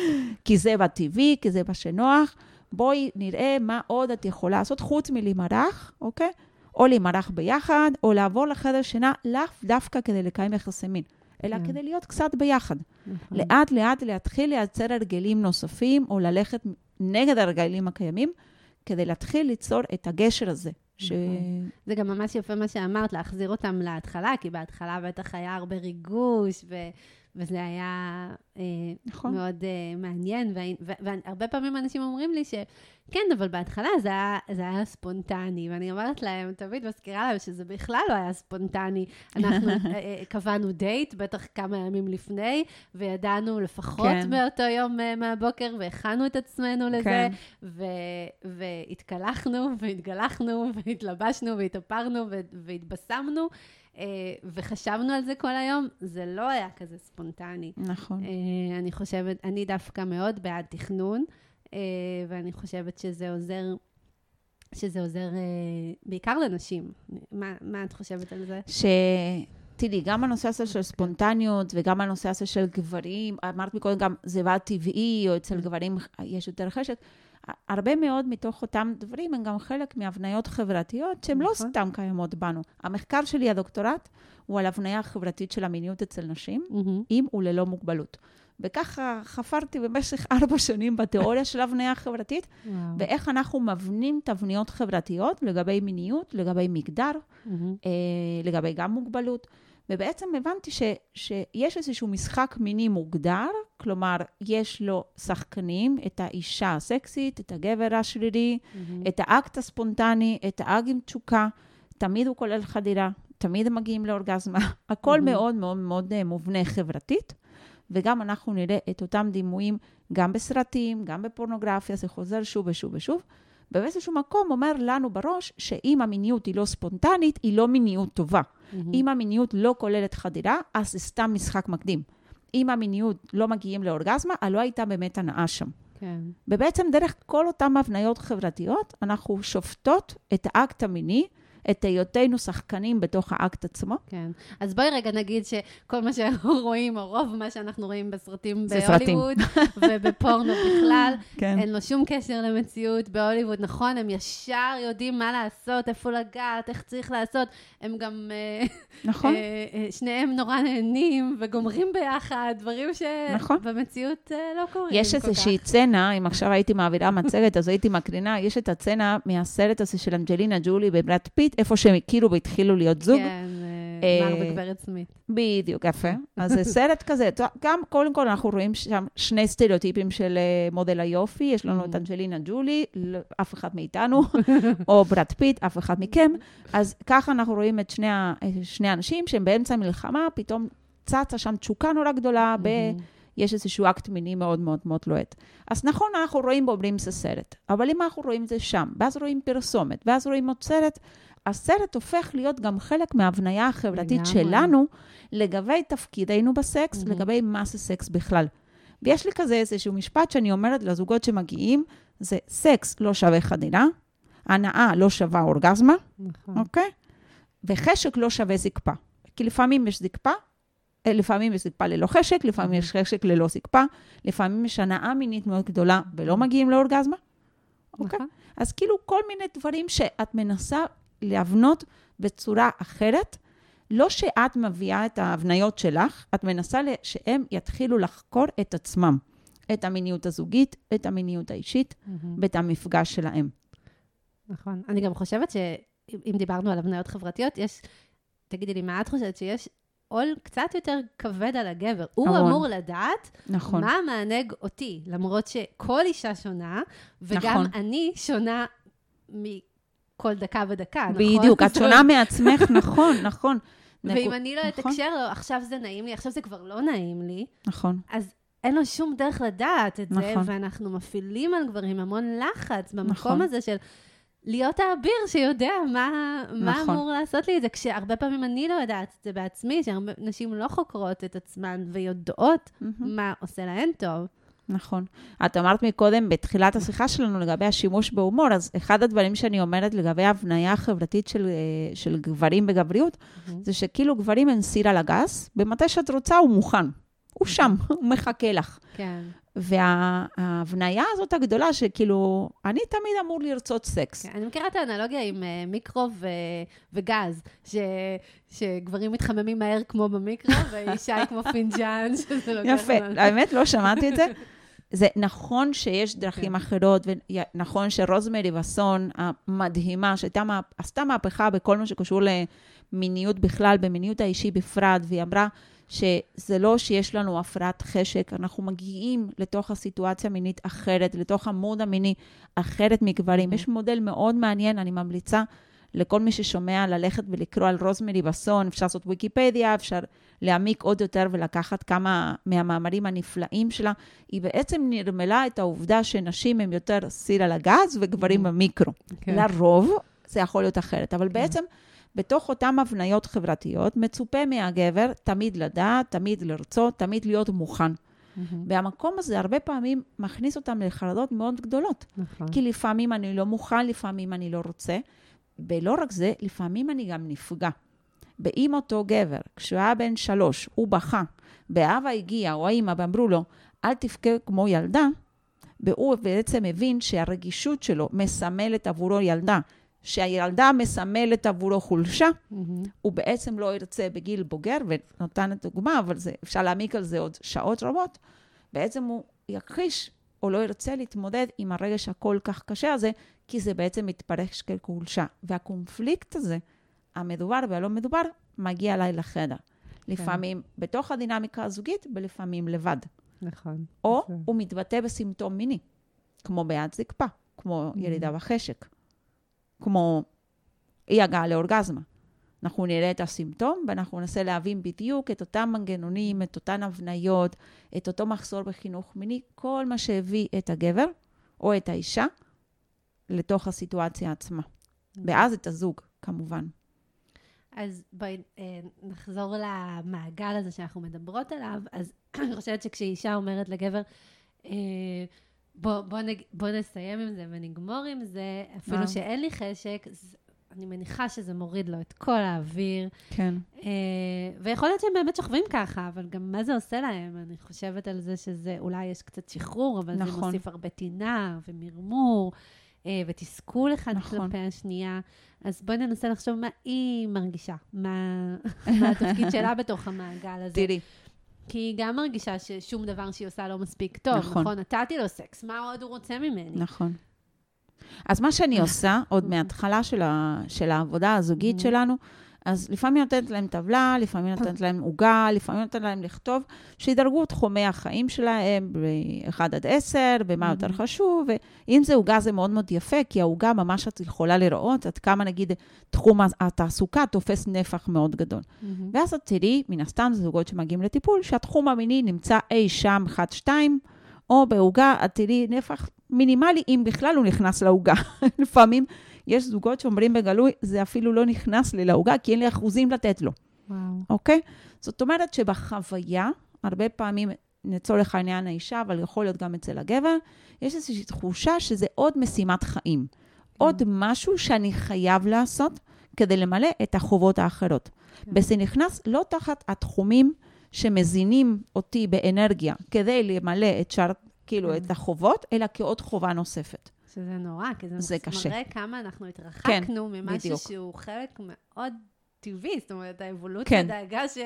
כי זה בטבעי, כי זה מה שנוח, בואי נראה מה עוד את יכולה לעשות חוץ מלהימרח, אוקיי? או להימרח ביחד, או לעבור לחדר שינה, לאו דווקא כדי לקיים יחסי מין, אלא כן. כדי להיות קצת ביחד. נכון. לאט לאט להתחיל לייצר הרגלים נוספים, או ללכת נגד הרגלים הקיימים, כדי להתחיל ליצור את הגשר הזה. ש... נכון. זה גם ממש יפה מה שאמרת, להחזיר אותם להתחלה, כי בהתחלה בטח היה הרבה ריגוש, ו... וזה היה אה, נכון. מאוד אה, מעניין, והרבה פעמים אנשים אומרים לי שכן, אבל בהתחלה זה היה, זה היה ספונטני, ואני אומרת להם, תמיד מזכירה להם שזה בכלל לא היה ספונטני. אנחנו אה, קבענו דייט, בטח כמה ימים לפני, וידענו לפחות כן. באותו יום מהבוקר, והכנו את עצמנו לזה, כן. ו- והתקלחנו, והתגלחנו, והתלבשנו, והתאפרנו, והתבשמנו, וחשבנו על זה כל היום. זה לא היה כזה ספונטני. נכון. אה, אני חושבת, אני דווקא מאוד בעד תכנון, אה, ואני חושבת שזה עוזר, שזה עוזר אה, בעיקר לנשים. מה, מה את חושבת על זה? ש... תראי, גם הנושא הזה של ספונטניות וגם הנושא הזה של גברים, אמרת מקודם גם זיבה טבעי, או אצל גברים יש יותר חשק, הרבה מאוד מתוך אותם דברים הם גם חלק מהבניות חברתיות שהן לא נכון. סתם קיימות בנו. המחקר שלי, הדוקטורט, הוא על הבניה חברתית של המיניות אצל נשים, מהמם. עם וללא מוגבלות. וככה חפרתי במשך ארבע שנים בתיאוריה של הבניה חברתית, וואו. ואיך אנחנו מבנים תבניות חברתיות לגבי מיניות, לגבי מגדר, מהמם. אה, לגבי גם מוגבלות. ובעצם הבנתי ש, שיש איזשהו משחק מיני מוגדר, כלומר, יש לו שחקנים, את האישה הסקסית, את הגבר השרירי, מהמם. את האקט הספונטני, את האג עם תשוקה, תמיד הוא כולל חדירה, תמיד הם מגיעים לאורגזמה. הכל מהמם. מאוד מאוד מאוד אה, מובנה חברתית, וגם אנחנו נראה את אותם דימויים גם בסרטים, גם בפורנוגרפיה, זה חוזר שוב ושוב ושוב. ובאיזשהו מקום אומר לנו בראש שאם המיניות היא לא ספונטנית, היא לא מיניות טובה. mm-hmm. אם המיניות לא כוללת חדירה, אז זה סתם משחק מקדים. אם המיניות לא מגיעים לאורגזמה, אז לא הייתה באמת הנאה שם. כן. ובעצם דרך כל אותן הבניות חברתיות, אנחנו שופטות את האקט המיני, את היותנו שחקנים בתוך האקט עצמו. כן. אז בואי רגע נגיד שכל מה שאנחנו רואים, או רוב מה שאנחנו רואים בסרטים. בהוליווד ובפורנו בכלל, כן. אין לו שום קשר למציאות בהוליווד, נכון? הם ישר יודעים מה לעשות, איפה לגעת, איך צריך לעשות. הם גם, אה, נכון? אה, אה, שניהם נורא נהנים וגומרים ביחד, דברים נכון. שבמציאות אה, לא קורים יש. איזושהי סצנה, אם עכשיו הייתי מעבירה מצגת, אז הייתי מקרינה, יש את הסצנה מהסרט הזה של אנג'לינה ג'ולי וברד פיט, איפה שהם הכירו והתחילו להיות זוג. כן, אה, אה, מר וגברת סמית. בדיוק, יפה. אז זה סרט כזה, גם קודם כל אנחנו רואים שם שני סטריאוטיפים של אה, מודל היופי, יש לנו את Mhm. אנג'לינה ג'ולי, לא- אף אחד מאיתנו, או ברד פיט, אף אחד מכם. אז ככה אנחנו רואים את שני, האנשים שהם באמצע המלחמה, פתאום צצה שם תשוקה נורא גדולה, ב... mm-hmm. יש איזשהו אקט מיני מאוד מאוד מאוד לוהט. אז נכון, אנחנו רואים ואומרים זה סרט, אבל אם אנחנו רואים זה שם, ואז רואים פרסומת, ואז רואים עוד סרט, הסרט הופך להיות גם חלק מההבניה החברתית לגמרי. שלנו לגבי תפקידנו בסקס, Mhm. לגבי מה זה סקס בכלל. ויש לי כזה איזשהו משפט שאני אומרת לזוגות שמגיעים, זה סקס לא שווה חדירה, הנאה לא שווה אורגזמה, נכון. אוקיי? וחשק לא שווה זקפה. כי לפעמים יש זקפה, אה, לפעמים יש זקפה ללא חשק, לפעמים יש חשק ללא זקפה, לפעמים יש הנאה מינית מאוד גדולה ולא מגיעים לאורגזמה. אוקיי? נכון. אז כאילו כל מיני דברים שאת מנסה להבנות בצורה אחרת, לא שאת מביאה את ההבניות שלך, את מנסה שהם יתחילו לחקור את עצמם, את המיניות הזוגית, את המיניות האישית מהמם. ואת המפגש שלהם. נכון. אני גם חושבת שאם דיברנו על הבניות חברתיות, יש, תגידי לי, מה את חושבת? שיש עול קצת יותר כבד על הגבר. הוא המון. אמור לדעת נכון. מה מענג אותי, למרות שכל אישה שונה, וגם נכון. אני שונה מכל דקה ודקה, נכון? בדיוק, את שונה מעצמך, נכון, נכון. ואם אני לא נכון, אתקשר לו, עכשיו זה נעים לי, עכשיו זה כבר לא נעים לי, נכון, אז אין לו שום דרך לדעת את זה, נכון. ואנחנו מפעילים על גברים המון לחץ במקום נכון. הזה של להיות האביר שיודע מה, מה נכון. אמור לעשות לי את זה, כשהרבה פעמים אני לא יודעת את זה בעצמי, שהרבה נשים לא חוקרות את עצמן ויודעות מהמם, מה עושה להן טוב. נכון. את אמרת מקודם, בתחילת השיחה שלנו, לגבי השימוש בהומור, אז אחד הדברים שאני אומרת לגבי ההבניה החברתית של, אה, של גברים בגבריות, זה שכאילו גברים הם סיר על הגז, ומתי שאת רוצה הוא מוכן. הוא שם, הוא מחכה לך. כן, וההבניה הזאת הגדולה, שכאילו, אני תמיד אמור לרצות סקס. כן. אני מכירה את האנלוגיה עם אה, מיקרו ו- וגז, ש- שגברים מתחממים מהר כמו במיקרו, ואישה היא כמו פינג'אן, שזה לוקח... יפה. האמת, לא שמעתי את זה. זה נכון שיש דרכים אחרות, ונכון שרוזמרי וסון המדהימה, שהייתה, עשתה מהפכה בכל מה שקשור למיניות בכלל, במיניות האישי בפרט, והיא אמרה שזה לא שיש לנו הפרעת חשק, אנחנו מגיעים לתוך הסיטואציה המינית אחרת, לתוך המוד המיני אחרת מגברים. יש מודל מאוד מעניין, אני ממליצה לכל מי ששומע ללכת ולקרוא על רוזמרי בסון, אפשר לעשות ויקיפדיה, אפשר להעמיק עוד יותר ולקחת כמה מהמאמרים הנפלאים שלה. היא בעצם נרמלה את העובדה שנשים הן יותר סיר על הגז וגברים במיקרו. כן. לרוב זה יכול להיות אחרת, אבל בעצם בתוך אותן הבניות חברתיות מצופה מהגבר תמיד לדעת, תמיד לרצות, תמיד להיות מוכן. מהמם. והמקום הזה הרבה פעמים מכניס אותם לחרדות מאוד גדולות. נכון. כי לפעמים אני לא מוכן, לפעמים אני לא רוצה. ולא רק זה, לפעמים אני גם נפגע. ואם אותו גבר, כשהוא היה בן שלוש, הוא בכה, ואבא הגיע, או האמא, ואמרו לו, אל תבכה כמו ילדה, והוא בעצם הבין שהרגישות שלו מסמלת עבורו ילדה, שהילדה מסמלת עבורו חולשה, מהמם. הוא בעצם לא ירצה בגיל בוגר, ונותנת דוגמה, אבל זה, אפשר להעמיק על זה עוד שעות רבות, בעצם הוא יכחיש או לא ירצה להתמודד עם הרגש הכל כך קשה הזה, כי זה בעצם מתפרש כחולשה. והקונפליקט הזה, המדובר והלא מדובר, מגיע אליי לחדר. לפעמים בתוך הדינמיקה הזוגית, ולפעמים לבד. נכון. או זה- הוא מתבטא בסימפטום מיני, כמו בעד זקפה, כמו ירידה בחשק, כמו אי הגעה לאורגזמה. אנחנו נראה את הסימפטום ואנחנו ננסה להבין בדיוק את אותם מנגנונים, את אותן הבניות, את אותו מחסור בחינוך מיני, כל מה שהביא את הגבר או את האישה לתוך הסיטואציה עצמה. ואז את הזוג, כמובן. אז בואי אה, נחזור למעגל הזה שאנחנו מדברות עליו. אז אני חושבת שכשאישה אומרת לגבר, אה, בוא, בוא, נג, בוא נסיים עם זה ונגמור עם זה, אפילו אה. שאין לי חשק, אני מניחה שזה מוריד לו את כל האוויר. כן. אה, ויכול להיות שהם באמת שוכבים ככה, אבל גם מה זה עושה להם? אני חושבת על זה שזה, אולי יש קצת שחרור, אבל זה נכון. מוסיף הרבה טינה ומרמור. אה, ותסכול אחד נכון. כלפי השנייה. אז בואי ננסה לחשוב מה היא מרגישה, מה, מה התפקיד שלה בתוך המעגל הזה. תראי, כי היא גם מרגישה ששום דבר שהיא עושה לא מספיק טוב. נכון. נכון, נתתי לו סקס, מה עוד הוא רוצה ממני? נכון. אז מה שאני עושה, עוד מההתחלה של, ה, של העבודה הזוגית שלנו, אז לפעמים נותנת להם טבלה, לפעמים נותנת להם עוגה, לפעמים נותנת להם לכתוב, שידרגו תחומי החיים שלהם ב-1 עד 10, במה יותר חשוב, ואם זה עוגה זה מאוד מאוד יפה, כי העוגה ממש את יכולה לראות עד כמה נגיד תחום התעסוקה תופס נפח מאוד גדול. מהמם. ואז את תראי, מן הסתם זה זוגות שמגיעים לטיפול, שהתחום המיני נמצא אי שם 1-2, או בעוגה, את תראי נפח מינימלי, אם בכלל הוא נכנס לעוגה. לפעמים, יש זוגות שאומרים בגלוי, זה אפילו לא נכנס לי לעוגה, כי אין לי אחוזים לתת לו, וואו. אוקיי? זאת אומרת שבחוויה, הרבה פעמים, לצורך העניין האישה, אבל יכול להיות גם אצל הגבר, יש איזושהי תחושה שזה עוד משימת חיים. עוד משהו שאני חייב לעשות כדי למלא את החובות האחרות. כן. וזה נכנס לא תחת התחומים שמזינים אותי באנרגיה כדי למלא את שאר, כאילו, כן. את החובות, אלא כעוד חובה נוספת. שזה נורא, כי זה, זה קשה. מראה כמה אנחנו התרחקנו ממשהו בדיוק. שהוא חלק מאוד טבעי, זאת אומרת, האבולוציה כן. דאגה ש...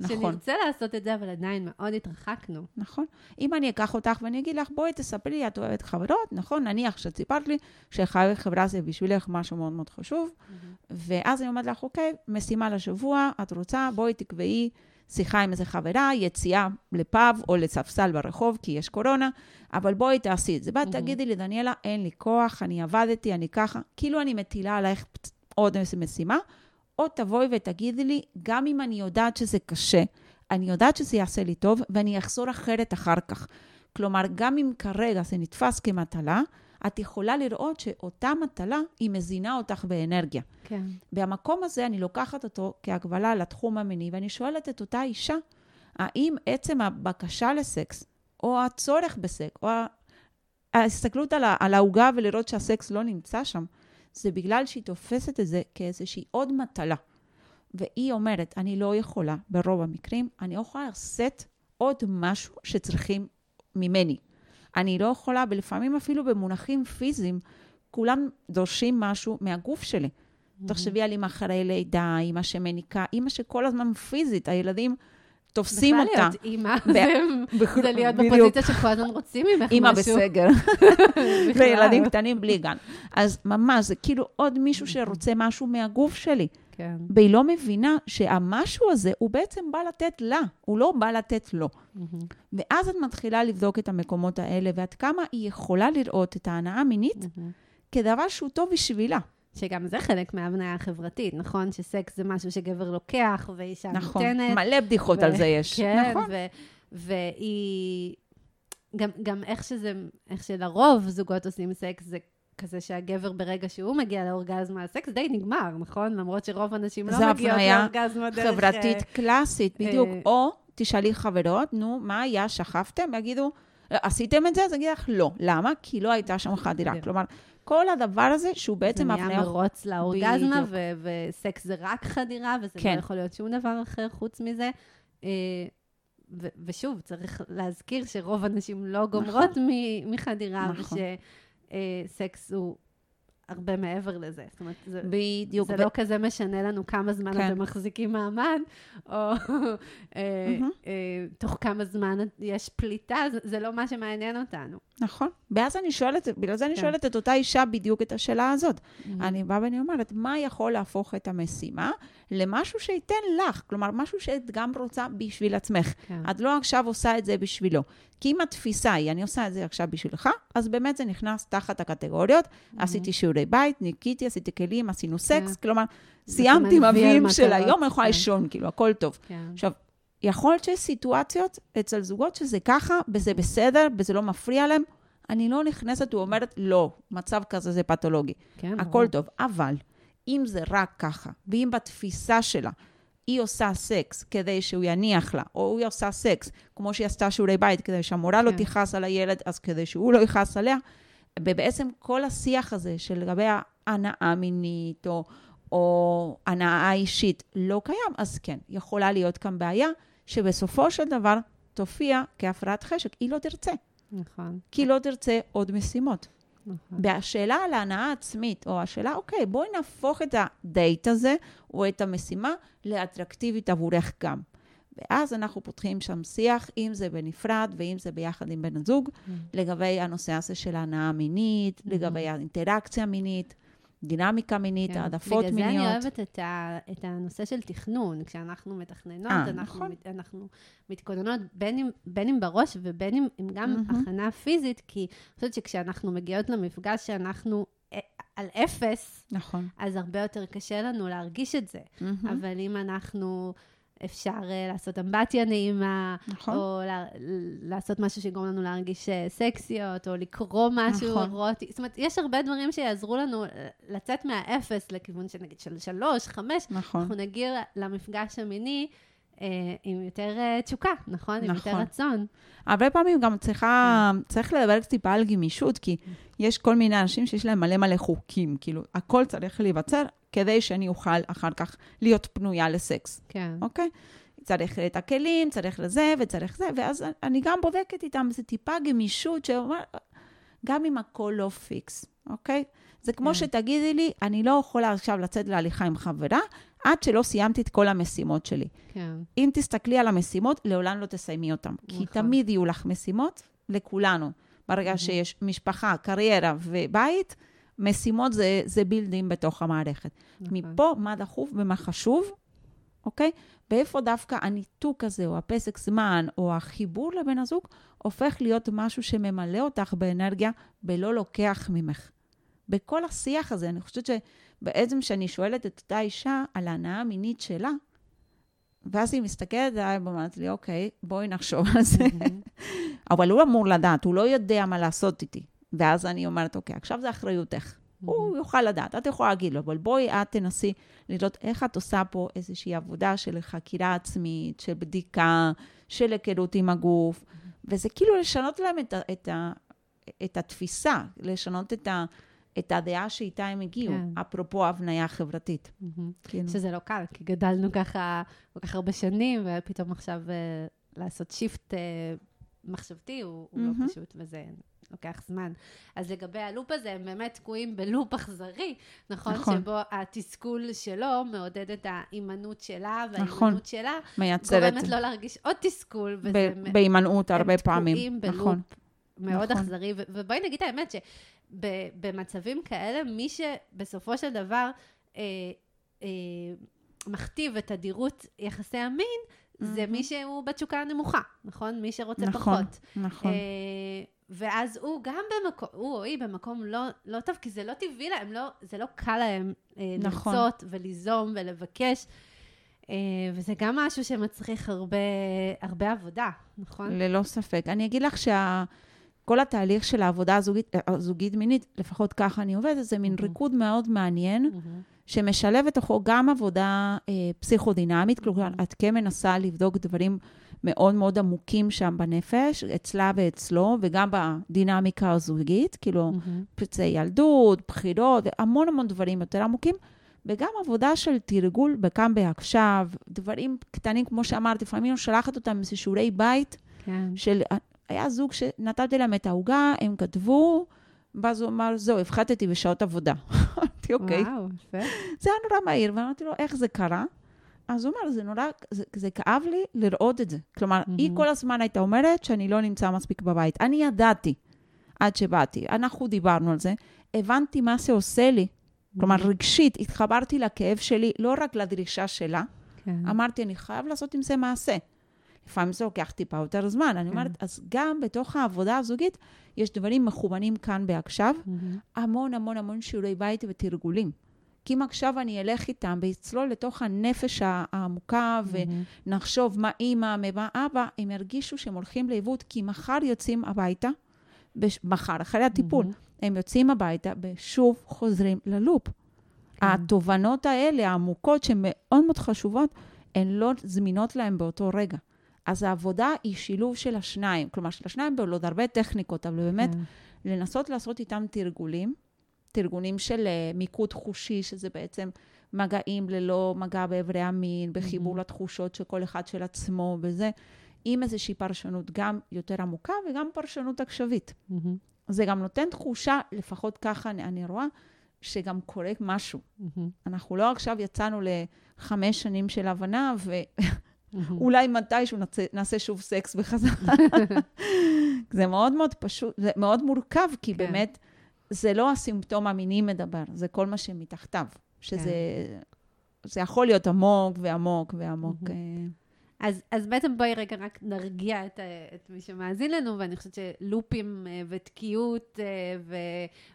נכון. שנרצה לעשות את זה, אבל עדיין מאוד התרחקנו. נכון? אם אני אקח אותך ואני אגיד לך, בואי תספרי לי, את אוהבת חברות, נכון? נניח שסיפרת לי שחיי חברה זה בשבילך משהו מאוד מאוד חשוב, ואז אני אומרת לך, אוקיי, משימה לשבוע, את רוצה, בואי תקבעי שיחה עם איזה חברה, יציאה לפאב או לספסל ברחוב, כי יש קורונה, אבל בואי תעשי את זה. ואת מהמם. תגידי לי, דניאלה, אין לי כוח, אני עבדתי, אני ככה, כאילו אני מטילה עלייך עוד איזו משימה, או תבואי ותגידי לי, גם אם אני יודעת שזה קשה, אני יודעת שזה יעשה לי טוב, ואני אחזור אחרת אחר כך. כלומר, גם אם כרגע זה נתפס כמטלה, את יכולה לראות שאותה מטלה, היא מזינה אותך באנרגיה. כן. במקום הזה אני לוקחת אותו כהגבלה לתחום המיני, ואני שואלת את אותה אישה, האם עצם הבקשה לסקס, או הצורך בסקס, או ההסתכלות על העוגה ולראות שהסקס לא נמצא שם, זה בגלל שהיא תופסת את זה כאיזושהי עוד מטלה. והיא אומרת, אני לא יכולה, ברוב המקרים, אני לא יכולה לשאת עוד משהו שצריכים ממני. אני לא יכולה, ולפעמים אפילו במונחים פיזיים, כולם דורשים משהו מהגוף שלי. תחשבי על אימא אחרי לידה, אימא שמניקה, אימא שכל הזמן פיזית, הילדים תופסים בכלל אותה. להיות אימא, זה- להיות. בפוזיציה שכל הזמן רוצים ממך אימא משהו. בסגר, בכלל. וילדים קטנים בלי גן. אז ממש, זה כאילו עוד מישהו שרוצה משהו מהגוף שלי. כן. והיא לא מבינה שהמשהו הזה, הוא בעצם בא לתת לה, הוא לא בא לתת לו. ואז את מתחילה לבדוק את המקומות האלה, ועד כמה היא יכולה לראות את ההנאה המינית. כדבר שהוא טוב בשבילה. שגם זה חלק מההבניה החברתית, נכון? שסקס זה משהו שגבר לוקח ואישה נכון, נותנת. מלא בדיחות ו- על זה יש. כן, נכון. ו- והיא... גם, גם איך שזה, איך שלרוב זוגות עושים סקס, זה כזה שהגבר ברגע שהוא מגיע לאורגזמה, הסקס די נגמר, נכון? למרות שרוב הנשים זו לא מגיעות הבניה לאורגזמה דרך... חברתית אה, קלאסית, בדיוק. אה, או תשאלי חברות, נו, מה היה, שכבתם? יגידו, עשיתם את זה? אז אני אגיד לך, לא. למה? כי לא הייתה שם חדירה. בדיוק. כלומר, כל הדבר הזה, שהוא בעצם זה נהיה הפניה... מרוץ לאורגזמה. ו- וסקס זה רק חדירה, וזה כן. לא יכול להיות שום דבר אחר חוץ מזה. אה, ו- ושוב, צריך להזכיר שרוב הנשים לא גומרות מ- מחדירה, נכון. ושסקס הוא הרבה מעבר לזה. זאת אומרת, זה, בדיוק. זה ו- לא כזה משנה לנו כמה זמן כן. אתם מחזיקים מעמד, או אה. אה, תוך כמה זמן יש פליטה, זה, זה לא מה שמעניין אותנו. נכון. ואז אני שואלת, בגלל זה אני כן. שואלת את אותה אישה בדיוק את השאלה הזאת. אני באה ואני אומרת, מה יכול להפוך את המשימה למשהו שייתן לך? כלומר, משהו שאת גם רוצה בשביל עצמך. כן. את לא עכשיו עושה את זה בשבילו. כי אם התפיסה היא, אני עושה את זה עכשיו בשבילך, אז באמת זה נכנס תחת הקטגוריות. עשיתי שיעורי בית, ניקיתי, עשיתי כלים, עשינו סקס, כלומר, סיימתי עם אביב של היום, אני יכולה כן. לישון, כאילו, הכל טוב. כן. עכשיו, יכול להיות שיש סיטואציות אצל זוגות שזה ככה, וזה בסדר, וזה לא מפריע להם. אני לא נכנסת ואומרת, לא, מצב כזה זה פתולוגי. כן, הכל ברור. טוב, אבל אם זה רק ככה, ואם בתפיסה שלה היא עושה סקס כדי שהוא יניח לה, או היא עושה סקס כמו שהיא עשתה שיעורי בית, כדי שהמורה לא כן. תכעס על הילד, אז כדי שהוא לא יכעס עליה, ובעצם כל השיח הזה של לגבי ההנאה מינית, או, או הנאה אישית, לא קיים, אז כן, יכולה להיות כאן בעיה, שבסופו של דבר תופיע כהפרעת חשק. היא לא תרצה, נכון, כי היא לא תרצה עוד משימות. נכון. והשאלה על ההנאה עצמית, או השאלה, אוקיי, בואי נהפוך את הדייט הזה, או את המשימה, לאטרקטיבית עבורך גם. ואז אנחנו פותחים שם שיח, אם זה בנפרד ואם זה ביחד עם בן הזוג, לגבי הנושא הזה של ההנאה המינית, לגבי האינטראקציה המינית, דינמיקה מינית, כן. העדפות בגלל מיניות. זה אני אוהבת את, ה, את הנושא של תכנון. כשאנחנו מתכננות, אה, אנחנו, נכון. מת, אנחנו מתכוננות בין אם, בין אם בראש ובין אם, אם גם מהמם. הכנה פיזית, כי אני חושבת שכשאנחנו מגיעות למפגש שאנחנו אה, על אפס, נכון. אז הרבה יותר קשה לנו להרגיש את זה. מהמם. אבל אם אנחנו... אפשר uh, לעשות אמבטיה נעימה, נכון. או לה, לעשות משהו שיגרום לנו להרגיש uh, סקסיות, או לקרוא משהו נכון. אירוטי. זאת אומרת, יש הרבה דברים שיעזרו לנו אה, לצאת מהאפס לכיוון של נגיד של שלוש, חמש. נכון. אנחנו נגיע למפגש המיני אה, עם יותר אה, תשוקה, נכון? עם יותר נכון. רצון. הרבה פעמים גם צריכה, צריך לדבר טיפה על גמישות, כי יש כל מיני אנשים שיש להם מלא מלא חוקים, כאילו, הכל צריך להיווצר כדי שאני אוכל אחר כך להיות פנויה לסקס, כן. אוקיי? צריך את הכלים, צריך לזה וצריך זה, ואז אני גם בודקת איתם איזה טיפה גמישות, שאומר, גם אם הכל לא פיקס, אוקיי? זה כמו כן. שתגידי לי, אני לא יכולה עכשיו לצאת להליכה עם חברה, עד שלא סיימתי את כל המשימות שלי. כן. אם תסתכלי על המשימות, לעולם לא תסיימי אותן. כי נכון. תמיד יהיו לך משימות, לכולנו. ברגע שיש משפחה, קריירה ובית, משימות זה, זה בילדים בתוך המערכת. נכון. מפה, מה דחוף ומה חשוב, אוקיי? ואיפה דווקא הניתוק הזה, או הפסק זמן, או החיבור לבן הזוג, הופך להיות משהו שממלא אותך באנרגיה ולא לוקח ממך. בכל השיח הזה, אני חושבת שבעצם כשאני שואלת את אותה אישה על ההנאה המינית שלה, ואז היא מסתכלת עליי ואומרת לי, אוקיי, בואי נחשוב על זה. אבל הוא אמור לדעת, הוא לא יודע מה לעשות איתי. ואז אני אומרת, אוקיי, עכשיו זה אחריותך. הוא יוכל לדעת, את יכולה להגיד לו, אבל בואי את תנסי לראות איך את עושה פה איזושהי עבודה של חקירה עצמית, של בדיקה, של היכרות עם הגוף, וזה כאילו לשנות להם את, ה, את, ה, את התפיסה, לשנות את, ה, את הדעה שאיתה הם הגיעו, כן. אפרופו הבניה חברתית. מהמם. כאילו. שזה לא קל, כי גדלנו ככה כל כך הרבה שנים, ופתאום עכשיו אה, לעשות shift אה, מחשבתי הוא, הוא mm-hmm. לא פשוט, וזה לוקח זמן. אז לגבי הלופ הזה, הם באמת תקועים בלופ אכזרי, נכון? נכון. שבו התסכול שלו מעודד את ההימנעות שלה, נכון. וההימנעות שלה מייצרת גורמת לו להרגיש עוד תסכול, ב- בהימנעות הרבה הם פעמים. תקועים בלופ נכון. מאוד נכון. אכזרי, ו- ובואי נגיד האמת שבמצבים כאלה, מי שבסופו של דבר אה, אה, מכתיב את תדירות יחסי המין, זה. מי שהוא בתשוקה הנמוכה, נכון? מי שרוצה נכון, פחות. נכון. אה, ואז הוא גם במקום, הוא או היא במקום לא, לא טוב, כי זה לא טבעי להם, לא, זה לא קל להם אה, נכון. לרצות וליזום ולבקש. אה, וזה גם משהו שמצריך הרבה, הרבה עבודה, נכון? ללא ספק. אני אגיד לך שכל התהליך של העבודה הזוגית, הזוגית מינית, לפחות ככה אני עובדת, זה מין מהמם. ריקוד מאוד מעניין, מהמם. שמשלב בתוכו גם עבודה אה, פסיכודינמית, כלומר, מהמם. את כן מנסה לבדוק דברים מאוד מאוד עמוקים שם בנפש, אצלה ואצלו, וגם בדינמיקה הזוגית, כאילו, מהמם. פצעי ילדות, בחירות, המון המון דברים יותר עמוקים, וגם עבודה של תרגול בכאן ועכשיו, דברים קטנים, כמו שאמרת, לפעמים אני שולחת אותם איזה שיעורי בית, כן. של, היה זוג שנתתי להם את העוגה, הם כתבו, ואז הוא אמר, זהו, הפחתתי בשעות עבודה. אמרתי, אוקיי. וואו, יפה. זה היה נורא מהיר, ואמרתי לו, איך זה קרה? אז הוא אמר, זה נורא, זה, זה כאב לי לראות את זה. כלומר, mm-hmm. היא מהמם. כל הזמן הייתה אומרת שאני לא נמצא מספיק בבית. אני ידעתי עד שבאתי, אנחנו דיברנו על זה, הבנתי מה זה עושה לי. כלומר, מהמם. רגשית, התחברתי לכאב שלי, לא רק לדרישה שלה. כן. אמרתי, אני חייב לעשות עם זה מעשה. לפעמים זה לוקח טיפה יותר זמן. אני כן. אומרת, אז גם בתוך העבודה הזוגית, יש דברים מכוונים כאן ועכשיו, מהמם. המון המון המון שיעורי בית ותרגולים. כי אם עכשיו אני אלך איתם ואצלול לתוך הנפש העמוקה מהמם. ונחשוב מה אימא, מה אבא, הם ירגישו שהם הולכים לאיבוד, כי מחר יוצאים הביתה, בש... מחר, אחרי הטיפול, מהמם. הם יוצאים הביתה ושוב חוזרים ללופ. כן. התובנות האלה, העמוקות, שהן מאוד מאוד חשובות, הן לא זמינות להם באותו רגע. אז העבודה היא שילוב של השניים. כלומר, של השניים בעוד הרבה טכניקות, אבל באמת, כן. לנסות לעשות איתם תרגולים, תרגולים של uh, מיקוד חושי, שזה בעצם מגעים ללא מגע באיברי המין, בחיבור מהמם. לתחושות של כל אחד של עצמו וזה, עם איזושהי פרשנות גם יותר עמוקה וגם פרשנות הקשבית. מהמם. זה גם נותן תחושה, לפחות ככה אני, אני רואה, שגם קורה משהו. מהמם. אנחנו לא עכשיו יצאנו לחמש שנים של הבנה, מהמם. ואולי מתישהו נעשה, שוב סקס בחזרה. זה מאוד מאוד פשוט, זה מאוד מורכב, כי כן. באמת, זה לא הסימפטום המיני מדבר, זה כל מה שמתחתיו. שזה... כן. זה יכול להיות עמוק ועמוק ועמוק. מהמם. אה, אז, אז בעצם בואי רגע רק נרגיע את, ה- את מי שמאזין לנו, ואני חושבת שלופים אה, ותקיעות אה, ו,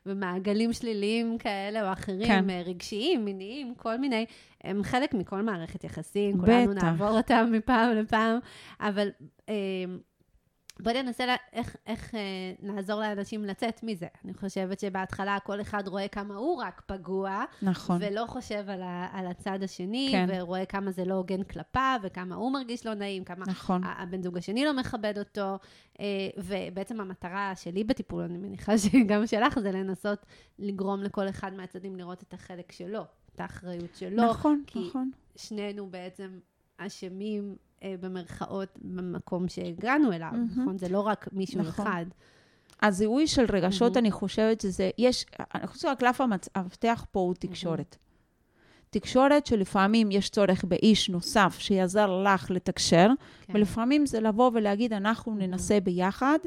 ומעגלים שליליים כאלה או אחרים, כן. רגשיים, מיניים, כל מיני, הם חלק מכל מערכת יחסים, כולנו בטח. נעבור אותם מפעם לפעם, אבל אה, בואי ננסה לה, איך, איך אה, נעזור לאנשים לצאת מזה. אני חושבת שבהתחלה כל אחד רואה כמה הוא רק פגוע, נכון. ולא חושב על, ה, על הצד השני, כן. ורואה כמה זה לא הוגן כלפיו, וכמה הוא מרגיש לא נעים, כמה נכון. הבן זוג השני לא מכבד אותו, אה, ובעצם המטרה שלי בטיפול, אני מניחה שגם שלך, זה לנסות לגרום לכל אחד מהצדדים לראות את החלק שלו, את האחריות שלו. נכון, כי- נכון. שנינו בעצם אשמים, במרכאות, במקום שהגענו אליו, מהמם. נכון? זה לא רק מישהו נכון. אחד. הזיהוי של רגשות, מהמם. אני חושבת שזה, יש, אני חושבת שהקלף המפתח פה הוא תקשורת. תקשורת שלפעמים יש צורך באיש נוסף שיעזר לך לתקשר, כן. ולפעמים זה לבוא ולהגיד, אנחנו ננסה ביחד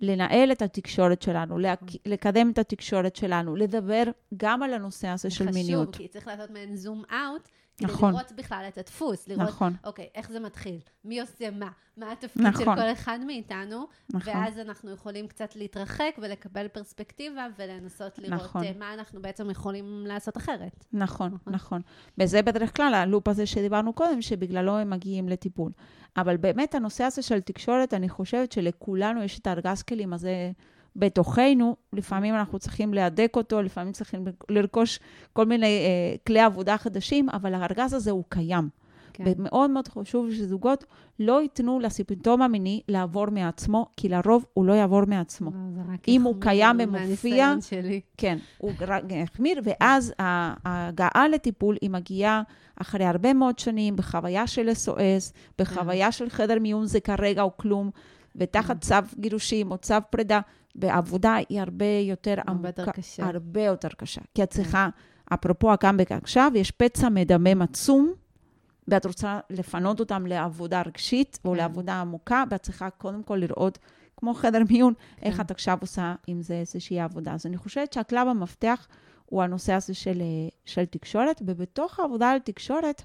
לנהל את התקשורת שלנו, להק... לקדם את התקשורת שלנו, לדבר גם על הנושא הזה של זה מיניות. חשוב, כי צריך לעשות מעין זום אאוט, נכון. לראות בכלל את הדפוס, לראות, נכון, אוקיי, איך זה מתחיל, מי עושה מה, מה התפקיד נכון. של כל אחד מאיתנו, נכון. ואז אנחנו יכולים קצת להתרחק ולקבל פרספקטיבה ולנסות לראות נכון. אה, מה אנחנו בעצם יכולים לעשות אחרת. נכון, נכון. נכון. וזה בדרך כלל הלופ הזה שדיברנו קודם, שבגללו הם מגיעים לטיפול. אבל באמת הנושא הזה של תקשורת, אני חושבת שלכולנו יש את הארגז כלים הזה בתוכנו. לפעמים אנחנו צריכים להדק אותו, לפעמים צריכים לרכוש כל מיני אה, כלי עבודה חדשים, אבל הארגז הזה הוא קיים. כן. ומאוד מאוד חשוב שזוגות לא ייתנו לסימפטום המיני לעבור מעצמו, כי לרוב הוא לא יעבור מעצמו. אם הוא יחמיר קיים ומופיע, שלי. כן, הוא רק החמיר, ואז ההגעה לטיפול היא מגיעה אחרי הרבה מאוד שנים בחוויה של SOS, בחוויה של חדר מיון זה כרגע או כלום, ותחת צו גירושים או צו פרידה, והעבודה היא הרבה יותר הרבה יותר קשה. הרבה יותר קשה. כי את צריכה, אפרופו הקאמבק עכשיו, יש פצע מדמם עצום, ואת רוצה לפנות אותם לעבודה רגשית או כן. לעבודה עמוקה, ואת צריכה קודם כל לראות, כמו חדר מיון, איך כן. את עכשיו עושה עם זה איזושהי עבודה. אז אני חושבת שהקלב המפתח הוא הנושא הזה של, אה, של תקשורת, ובתוך העבודה על תקשורת,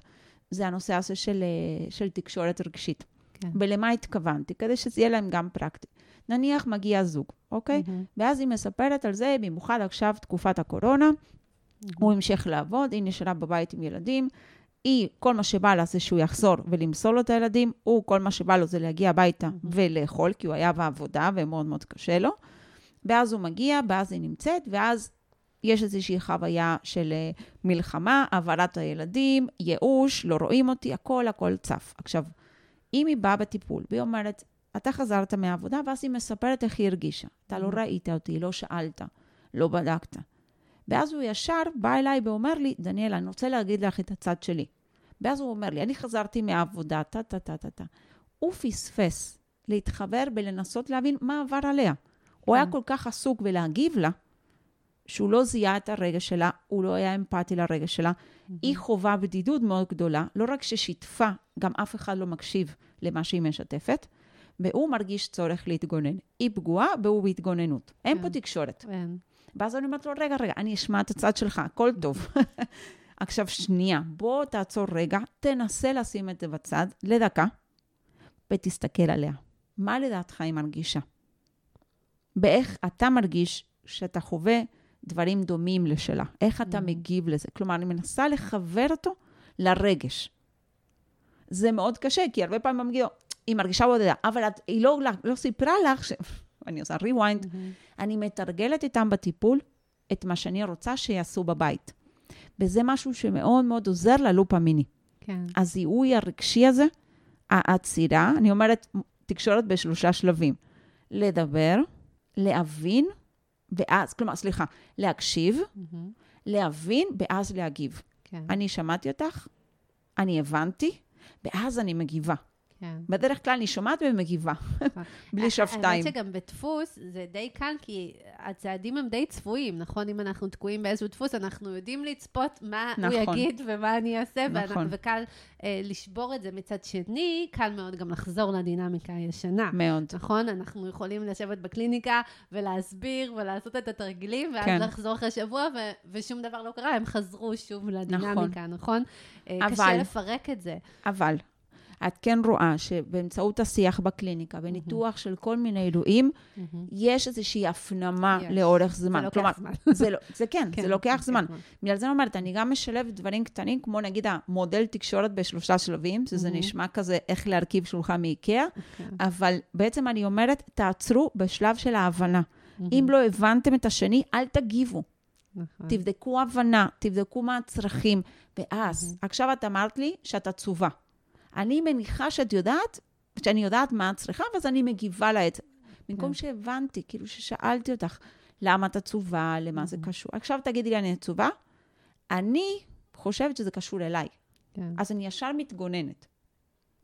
זה הנושא הזה של, אה, של תקשורת רגשית. כן. ולמה התכוונתי? כדי שזה יהיה להם גם פרקטי. נניח מגיע זוג, אוקיי? מהמם. ואז היא מספרת על זה, במיוחד עכשיו, תקופת הקורונה, הוא המשיך לעבוד, היא נשארה בבית עם ילדים. היא, כל מה שבא לה זה שהוא יחזור ולמסור לו את הילדים, הוא, כל מה שבא לו זה להגיע הביתה ולאכול, כי הוא היה בעבודה ומאוד מאוד קשה לו. ואז הוא מגיע, ואז היא נמצאת, ואז יש איזושהי חוויה של אה, מלחמה, העברת הילדים, ייאוש, לא רואים אותי, הכל, הכל צף. עכשיו, אם היא באה בטיפול, והיא אומרת, אתה חזרת מהעבודה, ואז היא מספרת איך היא הרגישה. אתה לא ראית אותי, לא שאלת, לא בדקת. ואז הוא ישר בא אליי ואומר לי, דניאלה, אני רוצה להגיד לך את הצד שלי. ואז הוא אומר לי, אני חזרתי מהעבודה, טה, טה, טה, טה, טה. הוא פספס להתחבר ולנסות להבין מה עבר עליה. הוא היה כן. כל כך עסוק בלהגיב לה, שהוא לא זיהה את הרגש שלה, הוא לא היה אמפתי לרגש שלה. היא חווה בדידות מאוד גדולה, לא רק ששיתפה, גם אף אחד לא מקשיב למה שהיא משתפת, והוא מרגיש צורך להתגונן. היא פגועה והוא בהתגוננות. אין פה כן. תקשורת. כן. ואז אני אומרת לו, רגע, רגע, אני אשמע את הצד שלך, הכל טוב. עכשיו, שנייה, בוא תעצור רגע, תנסה לשים את זה בצד לדקה, ותסתכל עליה. מה לדעתך היא מרגישה? באיך אתה מרגיש שאתה חווה דברים דומים לשלה? איך אתה Mhm. מגיב לזה? כלומר, אני מנסה לחבר אותו לרגש. זה מאוד קשה, כי הרבה פעמים מגיע, היא מרגישה בודדה, אבל את, היא לא, לא סיפרה לך, ש... אני עושה rewind, מהמם. אני מתרגלת איתם בטיפול את מה שאני רוצה שיעשו בבית. וזה משהו שמאוד מאוד עוזר ללופ המיני. כן. הזיהוי הרגשי הזה, העצירה, אני אומרת, תקשורת בשלושה שלבים. לדבר, להבין, ואז, כלומר, סליחה, להקשיב, מהמם. להבין, ואז להגיב. כן. אני שמעתי אותך, אני הבנתי, ואז אני מגיבה. כן. בדרך כלל אני שומעת ומגיבה, בלי שבתיים. האמת שגם בדפוס זה די קל, כי הצעדים הם די צפויים, נכון? אם אנחנו תקועים באיזשהו דפוס, אנחנו יודעים לצפות מה הוא נכון. יגיד ומה אני אעשה, ואנחנו- נכון. וקל אה, לשבור את זה. מצד שני, קל מאוד גם לחזור לדינמיקה הישנה. מאוד. נכון? אנחנו יכולים לשבת בקליניקה ולהסביר ולעשות את התרגילים, ואז כן. לחזור אחרי שבוע ו- ושום דבר לא קרה, הם חזרו שוב לדינמיקה, נכון? אה, אבל- קשה לפרק את זה. אבל את כן רואה שבאמצעות השיח בקליניקה וניתוח של כל מיני אירועים, יש איזושהי הפנמה יש. לאורך זמן. זה לוקח כלומר, זמן. זה, לא, זה כן, כן, זה לוקח זמן. זמן. בגלל זה אני אומרת, אני גם משלבת דברים קטנים, כמו נגיד המודל תקשורת בשלושה שלבים, שזה מהמם. נשמע כזה איך להרכיב שולחן מאיקאה, אוקיי. אבל בעצם אני אומרת, תעצרו בשלב של ההבנה. אם לא הבנתם את השני, אל תגיבו. נכון. תבדקו הבנה, תבדקו מה הצרכים, ואז, עכשיו את אמרת לי שאת עצובה. אני מניחה שאת יודעת, שאני יודעת מה את צריכה, ואז אני מגיבה לעת. במקום כן. שהבנתי, כאילו ששאלתי אותך, למה את עצובה, למה זה קשור. עכשיו תגידי לי, אני עצובה? אני חושבת שזה קשור אליי. כן. אז אני ישר מתגוננת,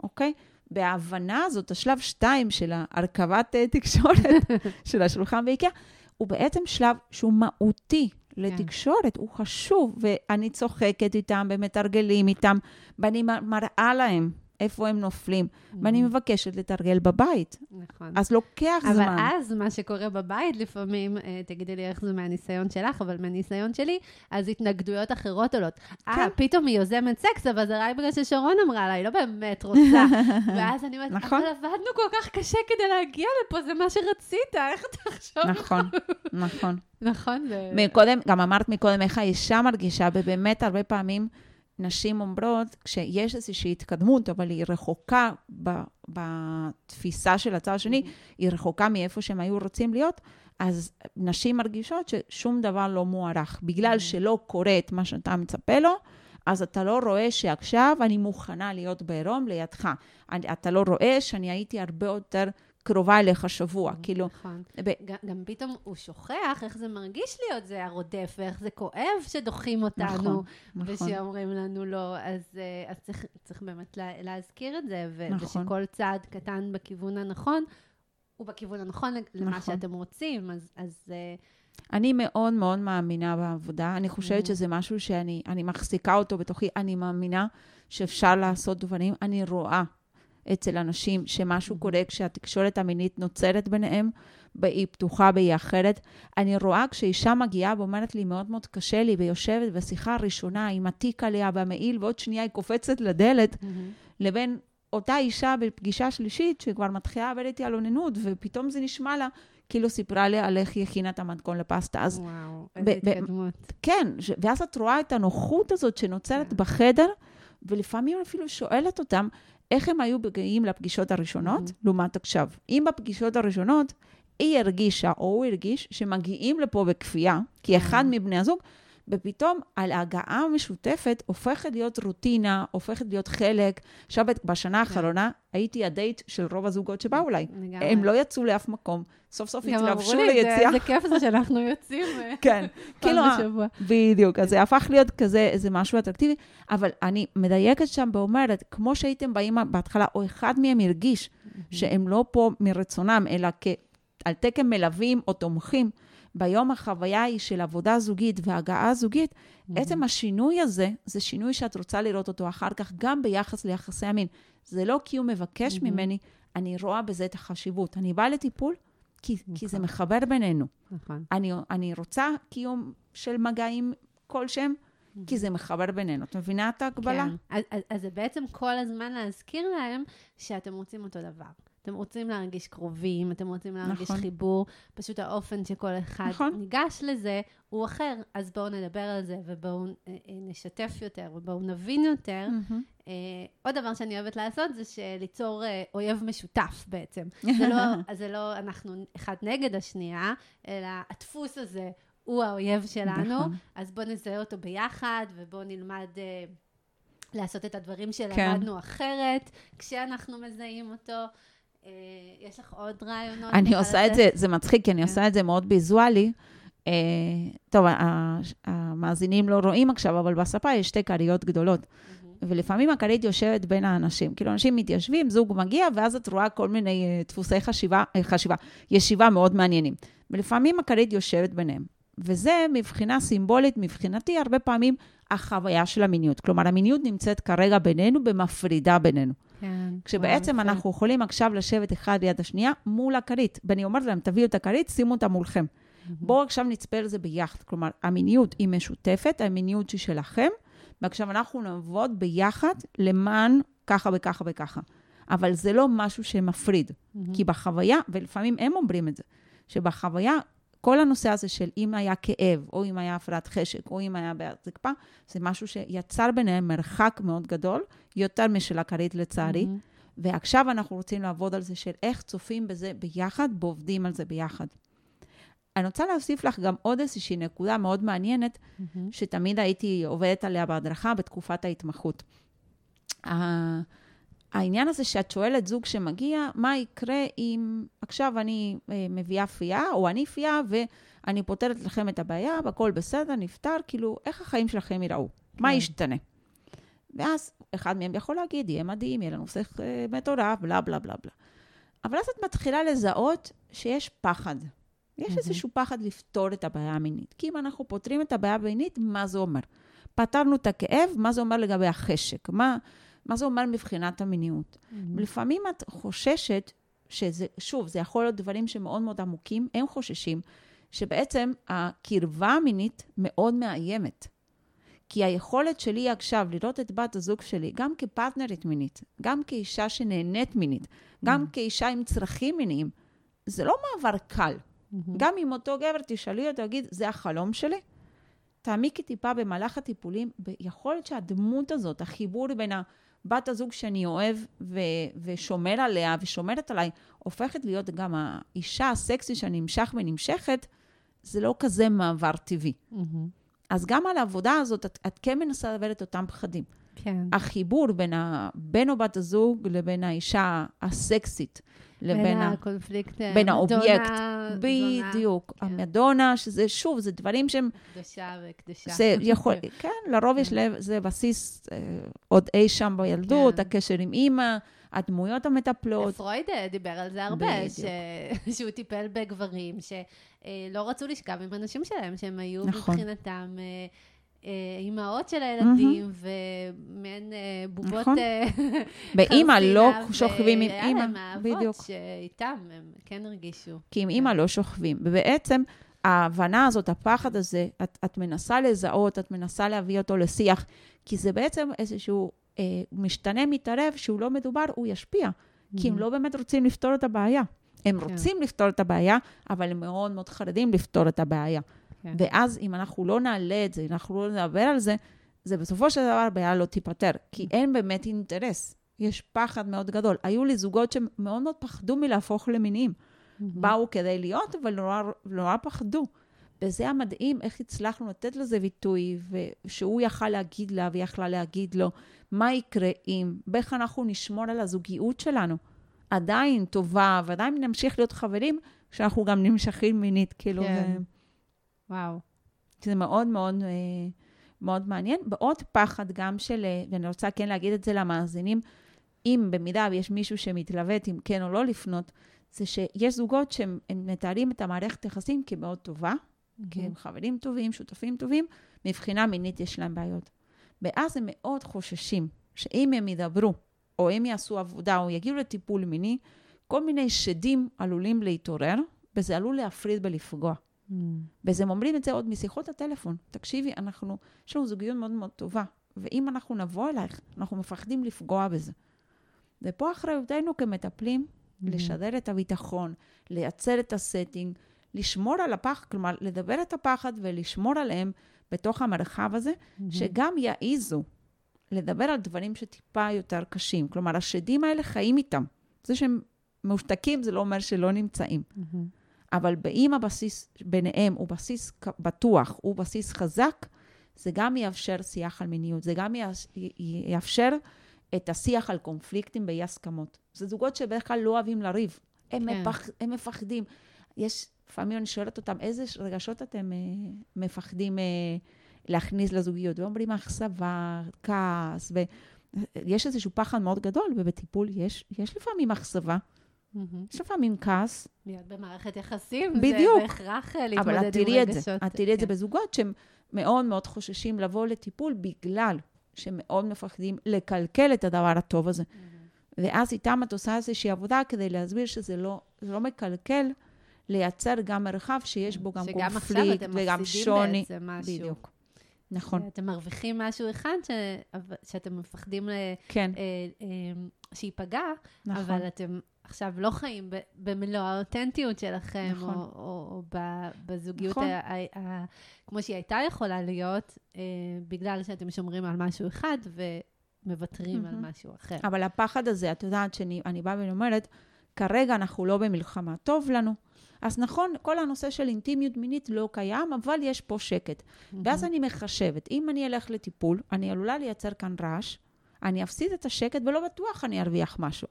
אוקיי? בההבנה הזאת, השלב שתיים של הרכבת אה, תקשורת של השולחן באיקאה, הוא בעצם שלב שהוא מהותי לתקשורת, הוא חשוב, ואני צוחקת איתם ומתרגלים איתם, ואני מראה להם איפה הם נופלים, ואני מבקשת לתרגל בבית. נכון. אז לוקח אבל זמן. אז מה שקורה בבית לפעמים, אה, תגידי לי איך זה מהניסיון שלך, אבל מהניסיון שלי, אז התנגדויות אחרות עולות. אה, כן. פתאום היא יוזמת סקס, אבל זה רק בגלל ששרון אמרה לה, היא לא באמת רוצה. ואז אני אומרת, נכון. אבל עבדנו כל כך קשה כדי להגיע לפה, זה מה שרצית, איך אתה עכשיו... נכון, נכון. נכון. מקודם, גם אמרת מקודם איך האישה מרגישה, ובאמת הרבה פעמים נשים אומרות, כשיש איזושהי התקדמות, אבל היא רחוקה ב, בתפיסה של הצד השני, היא רחוקה מאיפה שהם היו רוצים להיות, אז נשים מרגישות ששום דבר לא מוערך. בגלל שלא קורה את מה שאתה מצפה לו, אז אתה לא רואה שעכשיו אני מוכנה להיות בעירום לידך. אתה לא רואה שאני הייתי הרבה יותר קרובה אליך שבוע. כאילו, נכון. גם, פתאום הוא שוכח איך זה מרגיש להיות זה הרודף, ואיך זה כואב שדוחים אותנו, נכון, נכון. ושאומרים לנו לא. אז, אה, צריך, צריך באמת לה, להזכיר את זה, נכון. ושכל צעד קטן בכיוון הנכון, הוא בכיוון הנכון למה נכון. שאתם רוצים. אז, אה, אני מאוד מאוד מאמינה בעבודה. אני חושבת Mm. שזה משהו שאני אני מחזיקה אותו בתוכי. אני מאמינה שאפשר לעשות דברים. אני רואה אצל אנשים שמשהו Mm-hmm. קורה כשהתקשורת המינית נוצרת ביניהם, והיא פתוחה והיא אחרת. אני רואה כשאישה מגיעה ואומרת לי, מאוד מאוד קשה לי, ויושבת בשיחה הראשונה עם התיק עליה במעיל, ועוד שנייה היא קופצת לדלת, לבין אותה אישה בפגישה שלישית, שכבר מתחילה לדבר איתי על אוננות, ופתאום זה נשמע לה כאילו סיפרה לי על איך היא הכינה את המתכון לפסטה. אז וואו, איזה התקדמות. כן, ש- ואז את רואה את הנוחות הזאת שנוצרת כן. בחדר, ולפעמים אפילו שואלת אותם איך הם היו מגיעים לפגישות הראשונות, לעומת עכשיו. אם בפגישות הראשונות היא הרגישה, או הוא הרגיש, שמגיעים לפה בכפייה, כי אחד מבני הזוג, ופתאום על ההגעה המשותפת הופכת להיות רוטינה, הופכת להיות חלק. עכשיו, בשנה האחרונה הייתי הדייט של רוב הזוגות שבאו אליי. לגמרי. הם לא יצאו לאף מקום, סוף סוף גם התלבשו לי, זה- ליציאה. איזה כיף זה שאנחנו יוצאים אה, כן, כאילו. בדיוק, אז זה הפך להיות כזה, איזה משהו אטרקטיבי, אבל אני מדייקת שם ואומרת, כמו שהייתם באים בהתחלה, או אחד מהם הרגיש שהם לא פה מרצונם, אלא. על תקן מלווים או תומכים, ביום החוויה היא של עבודה זוגית והגעה זוגית, עצם השינוי הזה, זה שינוי שאת רוצה לראות אותו אחר כך, גם ביחס ליחסי המין. זה לא כי הוא מבקש ממני, אני רואה בזה את החשיבות. אני באה לטיפול כי, כי זה מחבר בינינו. נכון. אני, אני רוצה קיום של מגעים כלשהם, כי זה מחבר בינינו. את מבינה את ההקבלה? כן. אז, אז, אז זה בעצם כל הזמן להזכיר להם שאתם רוצים אותו דבר. אתם רוצים להרגיש קרובים, אתם רוצים להרגיש נכון. חיבור, פשוט האופן שכל אחד נכון. ניגש לזה הוא אחר. אז בואו נדבר על זה, ובואו אה, אה, נשתף יותר, ובואו נבין יותר. מהמם. אה, עוד דבר שאני אוהבת לעשות זה ליצור אה, אויב משותף בעצם. זה לא, זה לא אנחנו אחד נגד השנייה, אלא הדפוס הזה הוא האויב שלנו, נכון. אז בואו נזהה אותו ביחד, ובואו נלמד אה, לעשות את הדברים כן. שלמדנו אחרת, כשאנחנו מזהים אותו. אה, יש לך עוד רעיונות? אני עושה את זה, זה מצחיק, כי אני כן. עושה את זה מאוד ויזואלי. אה, טוב, המאזינים לא רואים עכשיו, אבל בספה יש שתי כריות גדולות. ולפעמים הכרית יושבת בין האנשים. כאילו, אנשים מתיישבים, זוג מגיע, ואז את רואה כל מיני אה, דפוסי חשיבה, אה, חשיבה, ישיבה מאוד מעניינים. ולפעמים הכרית יושבת ביניהם. וזה מבחינה סימבולית, מבחינתי, הרבה פעמים החוויה של המיניות. כלומר, המיניות נמצאת כרגע בינינו, במפרידה בינינו. כן. כשבעצם וואו, יפה. אנחנו יכולים עכשיו לשבת אחד ליד השנייה מול הכרית. ואני אומרת להם, תביאו את הכרית, שימו אותה מולכם. בואו עכשיו נצפה על זה ביחד. כלומר, המיניות היא משותפת, המיניות היא שלכם, ועכשיו אנחנו נעבוד ביחד למען ככה וככה וככה. אבל זה לא משהו שמפריד. Mm-hmm. כי בחוויה, ולפעמים הם אומרים את זה, שבחוויה, כל הנושא הזה של אם היה כאב, או אם היה הפרעת חשק, או אם היה בעיית זקפה, זה משהו שיצר ביניהם מרחק מאוד גדול, יותר משל הכרית לצערי. Mm-hmm. ועכשיו אנחנו רוצים לעבוד על זה של איך צופים בזה ביחד, ועובדים על זה ביחד. אני רוצה להוסיף לך גם עוד איזושהי נקודה מאוד מעניינת, Mm-hmm. שתמיד הייתי עובדת עליה בהדרכה בתקופת ההתמחות. העניין הזה שאת שואלת זוג שמגיע, מה יקרה אם עכשיו אני אה, מביאה פייה, או אני פייה, ואני פותרת לכם את הבעיה, והכול בסדר, נפתר, כאילו, איך החיים שלכם ייראו? מה כן. ישתנה? ואז אחד מהם יכול להגיד, יהיה מדהים, יהיה לנו שכל אה, מטורף, בלה בלה בלה בלה. אבל אז את מתחילה לזהות שיש פחד. יש מהמם. איזשהו פחד לפתור את הבעיה המינית. כי אם אנחנו פותרים את הבעיה המינית, מה זה אומר? פתרנו את הכאב, מה זה אומר לגבי החשק? מה, מה זה אומר מבחינת המיניות? Mm-hmm. לפעמים את חוששת שזה, שוב, זה יכול להיות דברים שמאוד מאוד עמוקים, הם חוששים שבעצם הקרבה המינית מאוד מאיימת. כי היכולת שלי עכשיו לראות את בת הזוג שלי גם כפרטנרית מינית, גם כאישה שנהנית מינית, גם כאישה עם צרכים מיניים, זה לא מעבר קל. גם אם אותו גבר תשאלי אותו, תגיד, זה החלום שלי? תעמיקי טיפה במהלך הטיפולים, ויכול להיות שהדמות הזאת, החיבור בין בת הזוג שאני אוהב ו- ושומר עליה ושומרת עליי, הופכת להיות גם האישה הסקסית שאני נמשך ונמשכת, זה לא כזה מעבר טבעי. Mm-hmm. אז גם על העבודה הזאת, את, את כן מנסה להעביר את אותם פחדים. כן. החיבור בין ה- בן או בת הזוג לבין האישה הסקסית, לבין בין ה... הקונפליקט, אה, בין מדונה, האובייקט. זונה, בדיוק. כן. המדונה, שזה, שוב, זה דברים שהם... קדשה וקדושה. זה יכול... כן, לרוב יש לב, זה בסיס אה, עוד אי שם בילדות, כן. הקשר עם אימא, הדמויות המטפלות. פרויד אה, דיבר על זה הרבה. ש... שהוא טיפל בגברים שלא רצו לשכב עם הנשים שלהם, שהם היו נכון. מבחינתם אה, אה, אימהות של הילדים, ומעין אה, בובות נכון. אה, באימא לא שוכבים עם והיה אימא. להם אהבות בדיוק. שאיתם הם כן הרגישו. כי עם אימא לא שוכבים. ובעצם ההבנה הזאת, הפחד הזה, את, את מנסה לזהות, את מנסה להביא אותו לשיח, כי זה בעצם איזשהו אה, משתנה מתערב שהוא לא מדובר, הוא ישפיע. כי הם לא באמת רוצים לפתור את הבעיה. הם כן. רוצים לפתור את הבעיה, אבל הם מאוד מאוד חרדים לפתור את הבעיה. כן. ואז אם אנחנו לא נעלה את זה, אנחנו לא נדבר על זה, זה בסופו של דבר הבעיה לא תיפתר, כי אין באמת אינטרס. יש פחד מאוד גדול. היו לי זוגות שמאוד מאוד פחדו מלהפוך למיניים. באו כדי להיות, אבל נורא, נורא פחדו. וזה המדהים, איך הצלחנו לתת לזה ביטוי, ושהוא יכל להגיד לה ויכלה להגיד לו, מה יקרה אם, ואיך אנחנו נשמור על הזוגיות שלנו. עדיין טובה, ועדיין נמשיך להיות חברים, כשאנחנו גם נמשכים מינית, כאילו, כן. זה, וואו. זה מאוד מאוד, אה, מאוד מעניין. ועוד פחד גם של, אה, ואני רוצה כן להגיד את זה למאזינים, אם במידה ויש מישהו שמתלבט אם כן או לא לפנות, זה שיש זוגות שהם הם מתארים את המערכת יחסים כמאוד טובה, כי הם חברים טובים, שותפים טובים, מבחינה מינית יש להם בעיות. ואז הם מאוד חוששים שאם הם ידברו, או הם יעשו עבודה, או יגיעו לטיפול מיני, כל מיני שדים עלולים להתעורר, וזה עלול להפריד ולפגוע. ואז הם אומרים את זה עוד משיחות הטלפון. תקשיבי, אנחנו, יש לנו זוגיות מאוד מאוד טובה, ואם אנחנו נבוא אלייך, אנחנו מפחדים לפגוע בזה. ופה אחריותנו כמטפלים, לשדר את הביטחון, לייצר את הסטינג, לשמור על הפחד, כלומר, לדבר את הפחד ולשמור עליהם בתוך המרחב הזה, שגם יעיזו לדבר על דברים שטיפה יותר קשים. כלומר, השדים האלה חיים איתם. זה שהם מושתקים, זה לא אומר שלא נמצאים. אבל אם הבסיס ביניהם הוא בסיס בטוח, הוא בסיס חזק, זה גם יאפשר שיח על מיניות, זה גם יאפשר את השיח על קונפליקטים באי הסכמות. זה זוגות שבדרך כלל לא אוהבים לריב, הם, כן. מפח, הם מפחדים. יש, לפעמים אני שואלת אותם, איזה רגשות אתם אה, מפחדים אה, להכניס לזוגיות? ואומרים, אכזבה, כעס, ויש איזשהו פחד מאוד גדול, ובטיפול יש, יש לפעמים אכזבה, יש לפעמים כעס, להיות במערכת יחסים, בדיוק. זה בהכרח אה, אבל להתמודד את עם תראי את רגשות. זה, את תראי את זה. בזוגות שהם מאוד מאוד חוששים לבוא לטיפול בגלל שהם מאוד מפחדים לקלקל את הדבר הטוב הזה. ואז איתם את עושה איזושהי עבודה כדי להסביר שזה לא, לא מקלקל, לייצר גם מרחב שיש בו גם שגם עכשיו קונפליקט אתם וגם מפסידים שוני. בעצם משהו. בדיוק. נכון. אתם מרוויחים משהו אחד ש... שאתם מפחדים ל... כן, אה, אה, שייפגע, נכון. אבל אתם עכשיו לא חיים ב- במלוא האותנטיות שלכם, נכון. או, או, או בזוגיות נכון. ה- ה- ה- כמו שהיא הייתה יכולה להיות, אה, בגלל שאתם שומרים על משהו אחד ומוותרים על מהמם. משהו אחר. אבל הפחד הזה, את יודעת שאני אני באה ואומרת, כרגע אנחנו לא במלחמה, טוב לנו. אז נכון, כל הנושא של אינטימיות מינית לא קיים, אבל יש פה שקט. ואז אני מחשבת, אם אני אלך לטיפול, אני עלולה לייצר כאן רעש, אני אפסיד את השקט ולא בטוח אני ארוויח משהו.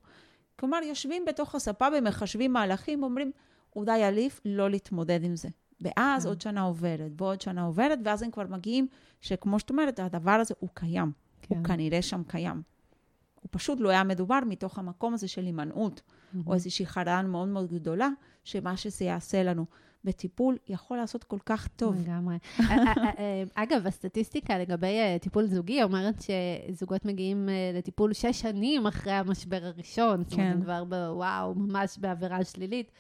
כלומר, יושבים בתוך הספה ומחשבים מהלכים, אומרים, אולי עליף לא להתמודד עם זה. ואז כן. עוד שנה עוברת, ועוד שנה עוברת, ואז הם כבר מגיעים, שכמו שאת אומרת, הדבר הזה הוא קיים. כן. הוא כנראה שם קיים. הוא פשוט לא היה מדובר מתוך המקום הזה של הימנעות, או איזושהי חרדה מאוד מאוד גדולה, שמה שזה יעשה לנו בטיפול יכול לעשות כל כך טוב. לגמרי. אה, אה, אה, אגב, הסטטיסטיקה לגבי טיפול זוגי אומרת שזוגות מגיעים לטיפול שש שנים אחרי המשבר הראשון. זאת אומרת, כן. כבר בוואו, ממש באווירה שלילית.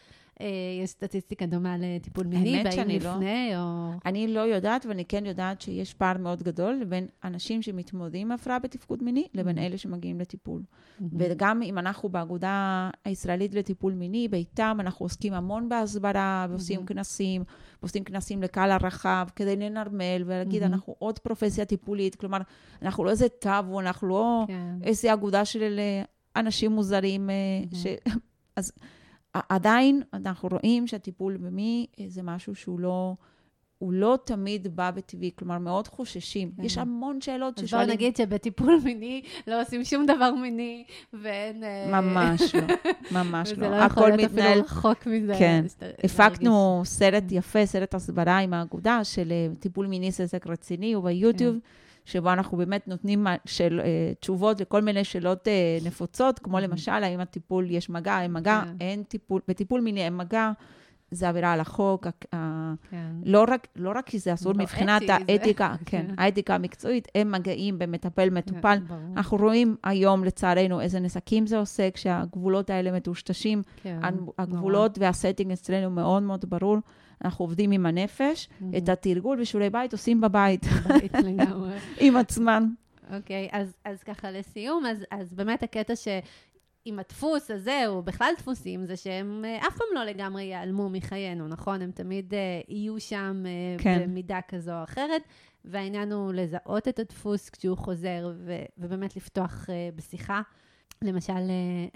אה, יש סטטיסטיקה דומה לטיפול מיני, באים לא. לפני, או... אני לא יודעת, ואני כן יודעת שיש פער מאוד גדול בין אנשים שמתמודדים עם הפרעה בתפקוד מיני, לבין Mhm. אלה שמגיעים לטיפול. מהמם. וגם אם אנחנו באגודה הישראלית לטיפול מיני, באיתם, אנחנו עוסקים המון בהסברה, ועושים Mhm. כנסים, ועושים כנסים לקהל הרחב, כדי לנרמל ולהגיד, Mhm. אנחנו עוד פרופסיה טיפולית, כלומר, אנחנו לא איזה טאבו, אנחנו לא כן. איזה אגודה של אנשים מוזרים, אה, Mhm. ש... אז עדיין אנחנו רואים שהטיפול במי אה, זה משהו שהוא לא... הוא לא תמיד בא בטבעי, כלומר, מאוד חוששים. כן. יש המון שאלות אז בואו ששואלים. נגיד שבטיפול מיני לא עושים שום דבר מיני, ואין... אה, ממש לא, ממש וזה לא. לא יכול להיות מתנהל אפילו רחוק מזה. כן. הפקנו סרט יפה, סרט הסברה עם האגודה של אה, טיפול מיני סזק רציני, הוא ביוטיוב, שבו אנחנו באמת נותנים של, אה, תשובות לכל מיני שאלות אה, נפוצות, כמו Mhm. למשל, האם הטיפול, יש מגע, אין מגע, כן. אין טיפול, בטיפול מיני אין מגע, זה עבירה על החוק. כן. לא רק, לא רק כי זה אסור לא מבחינת אתי, זה- האתיקה, כן, כן. האתיקה המקצועית, הם מגעים במטפל מטופל. כן. אנחנו רואים היום, לצערנו, איזה נזקים זה עושה כשהגבולות האלה מטושטשים. כן, הגבולות והסטינג אצלנו מאוד מאוד ברור. אנחנו עובדים עם הנפש, נורא. את התרגול ושיעורי בית עושים בבית, בית לגמרי. עם עצמן. אוקיי, אז, אז ככה לסיום, אז, אז באמת הקטע ש... עם הדפוס הזה, או בכלל דפוסים, זה שהם אה, אף פעם לא לגמרי ייעלמו מחיינו, נכון? הם תמיד אה, יהיו שם אה, כן. במידה כזו או אחרת, והעניין הוא לזהות את הדפוס כשהוא חוזר, ו, ובאמת לפתוח אה, בשיחה. למשל, אה,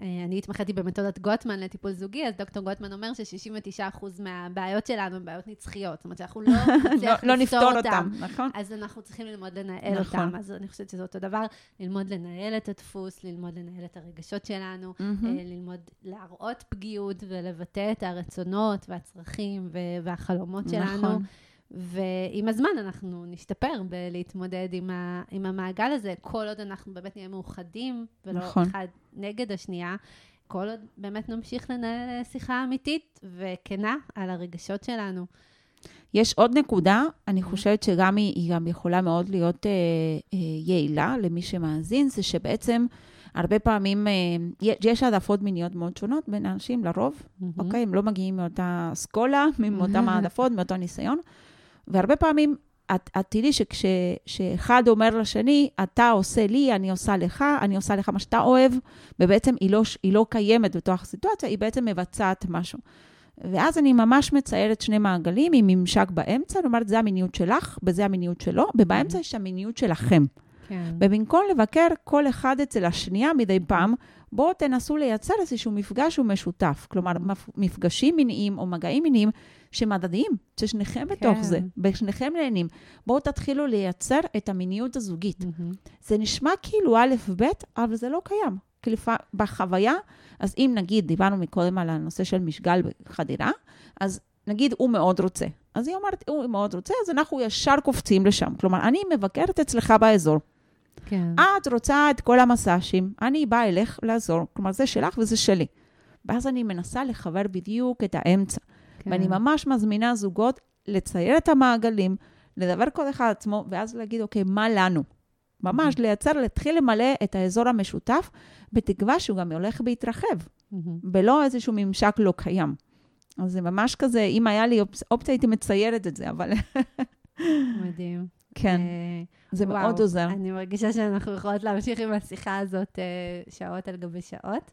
אה, אני התמחיתי במתודת גוטמן לטיפול זוגי, אז דוקטור גוטמן אומר ש-69% מהבעיות שלנו הן בעיות נצחיות. זאת אומרת שאנחנו לא לא, נצליח לא לפתור נפתור אותן. אותם, נכון? אז אנחנו צריכים ללמוד לנהל נכון. אותם. אז אני חושבת שזה אותו דבר, ללמוד לנהל את הדפוס, ללמוד לנהל את הרגשות שלנו. אה, ללמוד להראות פגיעות ולבטא את הרצונות והצרכים והחלומות שלנו. ועם הזמן אנחנו נשתפר בלהתמודד עם, ה- עם המעגל הזה, כל עוד אנחנו באמת נהיה מאוחדים, ולא נכון. אחד נגד השנייה. כל עוד באמת נמשיך לנהל אה, שיחה אמיתית וכנה על הרגשות שלנו. יש עוד נקודה, אני חושבת שגם היא, היא גם יכולה מאוד להיות אה, אה, יעילה למי שמאזין, זה שבעצם הרבה פעמים אה, יש העדפות מיניות מאוד שונות בין אנשים, לרוב, אוקיי? הם לא מגיעים מאותה אסכולה, מאותן העדפות, מאותו ניסיון. והרבה פעמים, את, את תראי שכשאחד אומר לשני, אתה עושה לי, אני עושה לך, אני עושה לך מה שאתה אוהב, ובעצם היא לא, היא לא קיימת בתוך הסיטואציה, היא בעצם מבצעת משהו. ואז אני ממש מציירת שני מעגלים עם ממשק באמצע, זאת אומרת, זה המיניות שלך, וזה המיניות שלו, ובאמצע יש המיניות שלכם. כן. ובמקום לבקר כל אחד אצל השנייה מדי פעם, בואו תנסו לייצר איזשהו מפגש הוא משותף. כלומר, מפ- מפגשים מיניים או מגעים מיניים שמדדיים, ששניכם בתוך כן. זה, ושניכם נהנים. בואו תתחילו לייצר את המיניות הזוגית. מהמם. זה נשמע כאילו א', ב', אבל זה לא קיים. כי לפ- בחוויה, אז אם נגיד, דיברנו מקודם על הנושא של משגל בחדירה, אז נגיד הוא מאוד רוצה. אז היא אומרת, הוא מאוד רוצה, אז אנחנו ישר קופצים לשם. כלומר, אני מבקרת אצלך באזור. כן. את רוצה את כל המסאז'ים, אני באה אלך לעזור. כלומר, זה שלך וזה שלי. ואז אני מנסה לחבר בדיוק את האמצע. כן. ואני ממש מזמינה זוגות לצייר את המעגלים, לדבר כל אחד עצמו, ואז להגיד, אוקיי, מה לנו? ממש לייצר, להתחיל למלא את האזור המשותף, בתקווה שהוא גם הולך ויתרחב, מהמם. ולא איזשהו ממשק לא קיים. אז זה ממש כזה, אם היה לי אופ- אופציה, הייתי מציירת את זה, אבל מדהים. כן, אה, זה וואו, מאוד עוזר. אני מרגישה שאנחנו יכולות להמשיך עם השיחה הזאת אה, שעות על גבי שעות.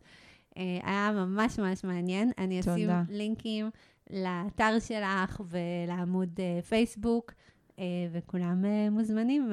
אה, היה ממש ממש מעניין. אני אשים תודה. לינקים לאתר שלך ולעמוד אה, פייסבוק, אה, וכולם אה, מוזמנים.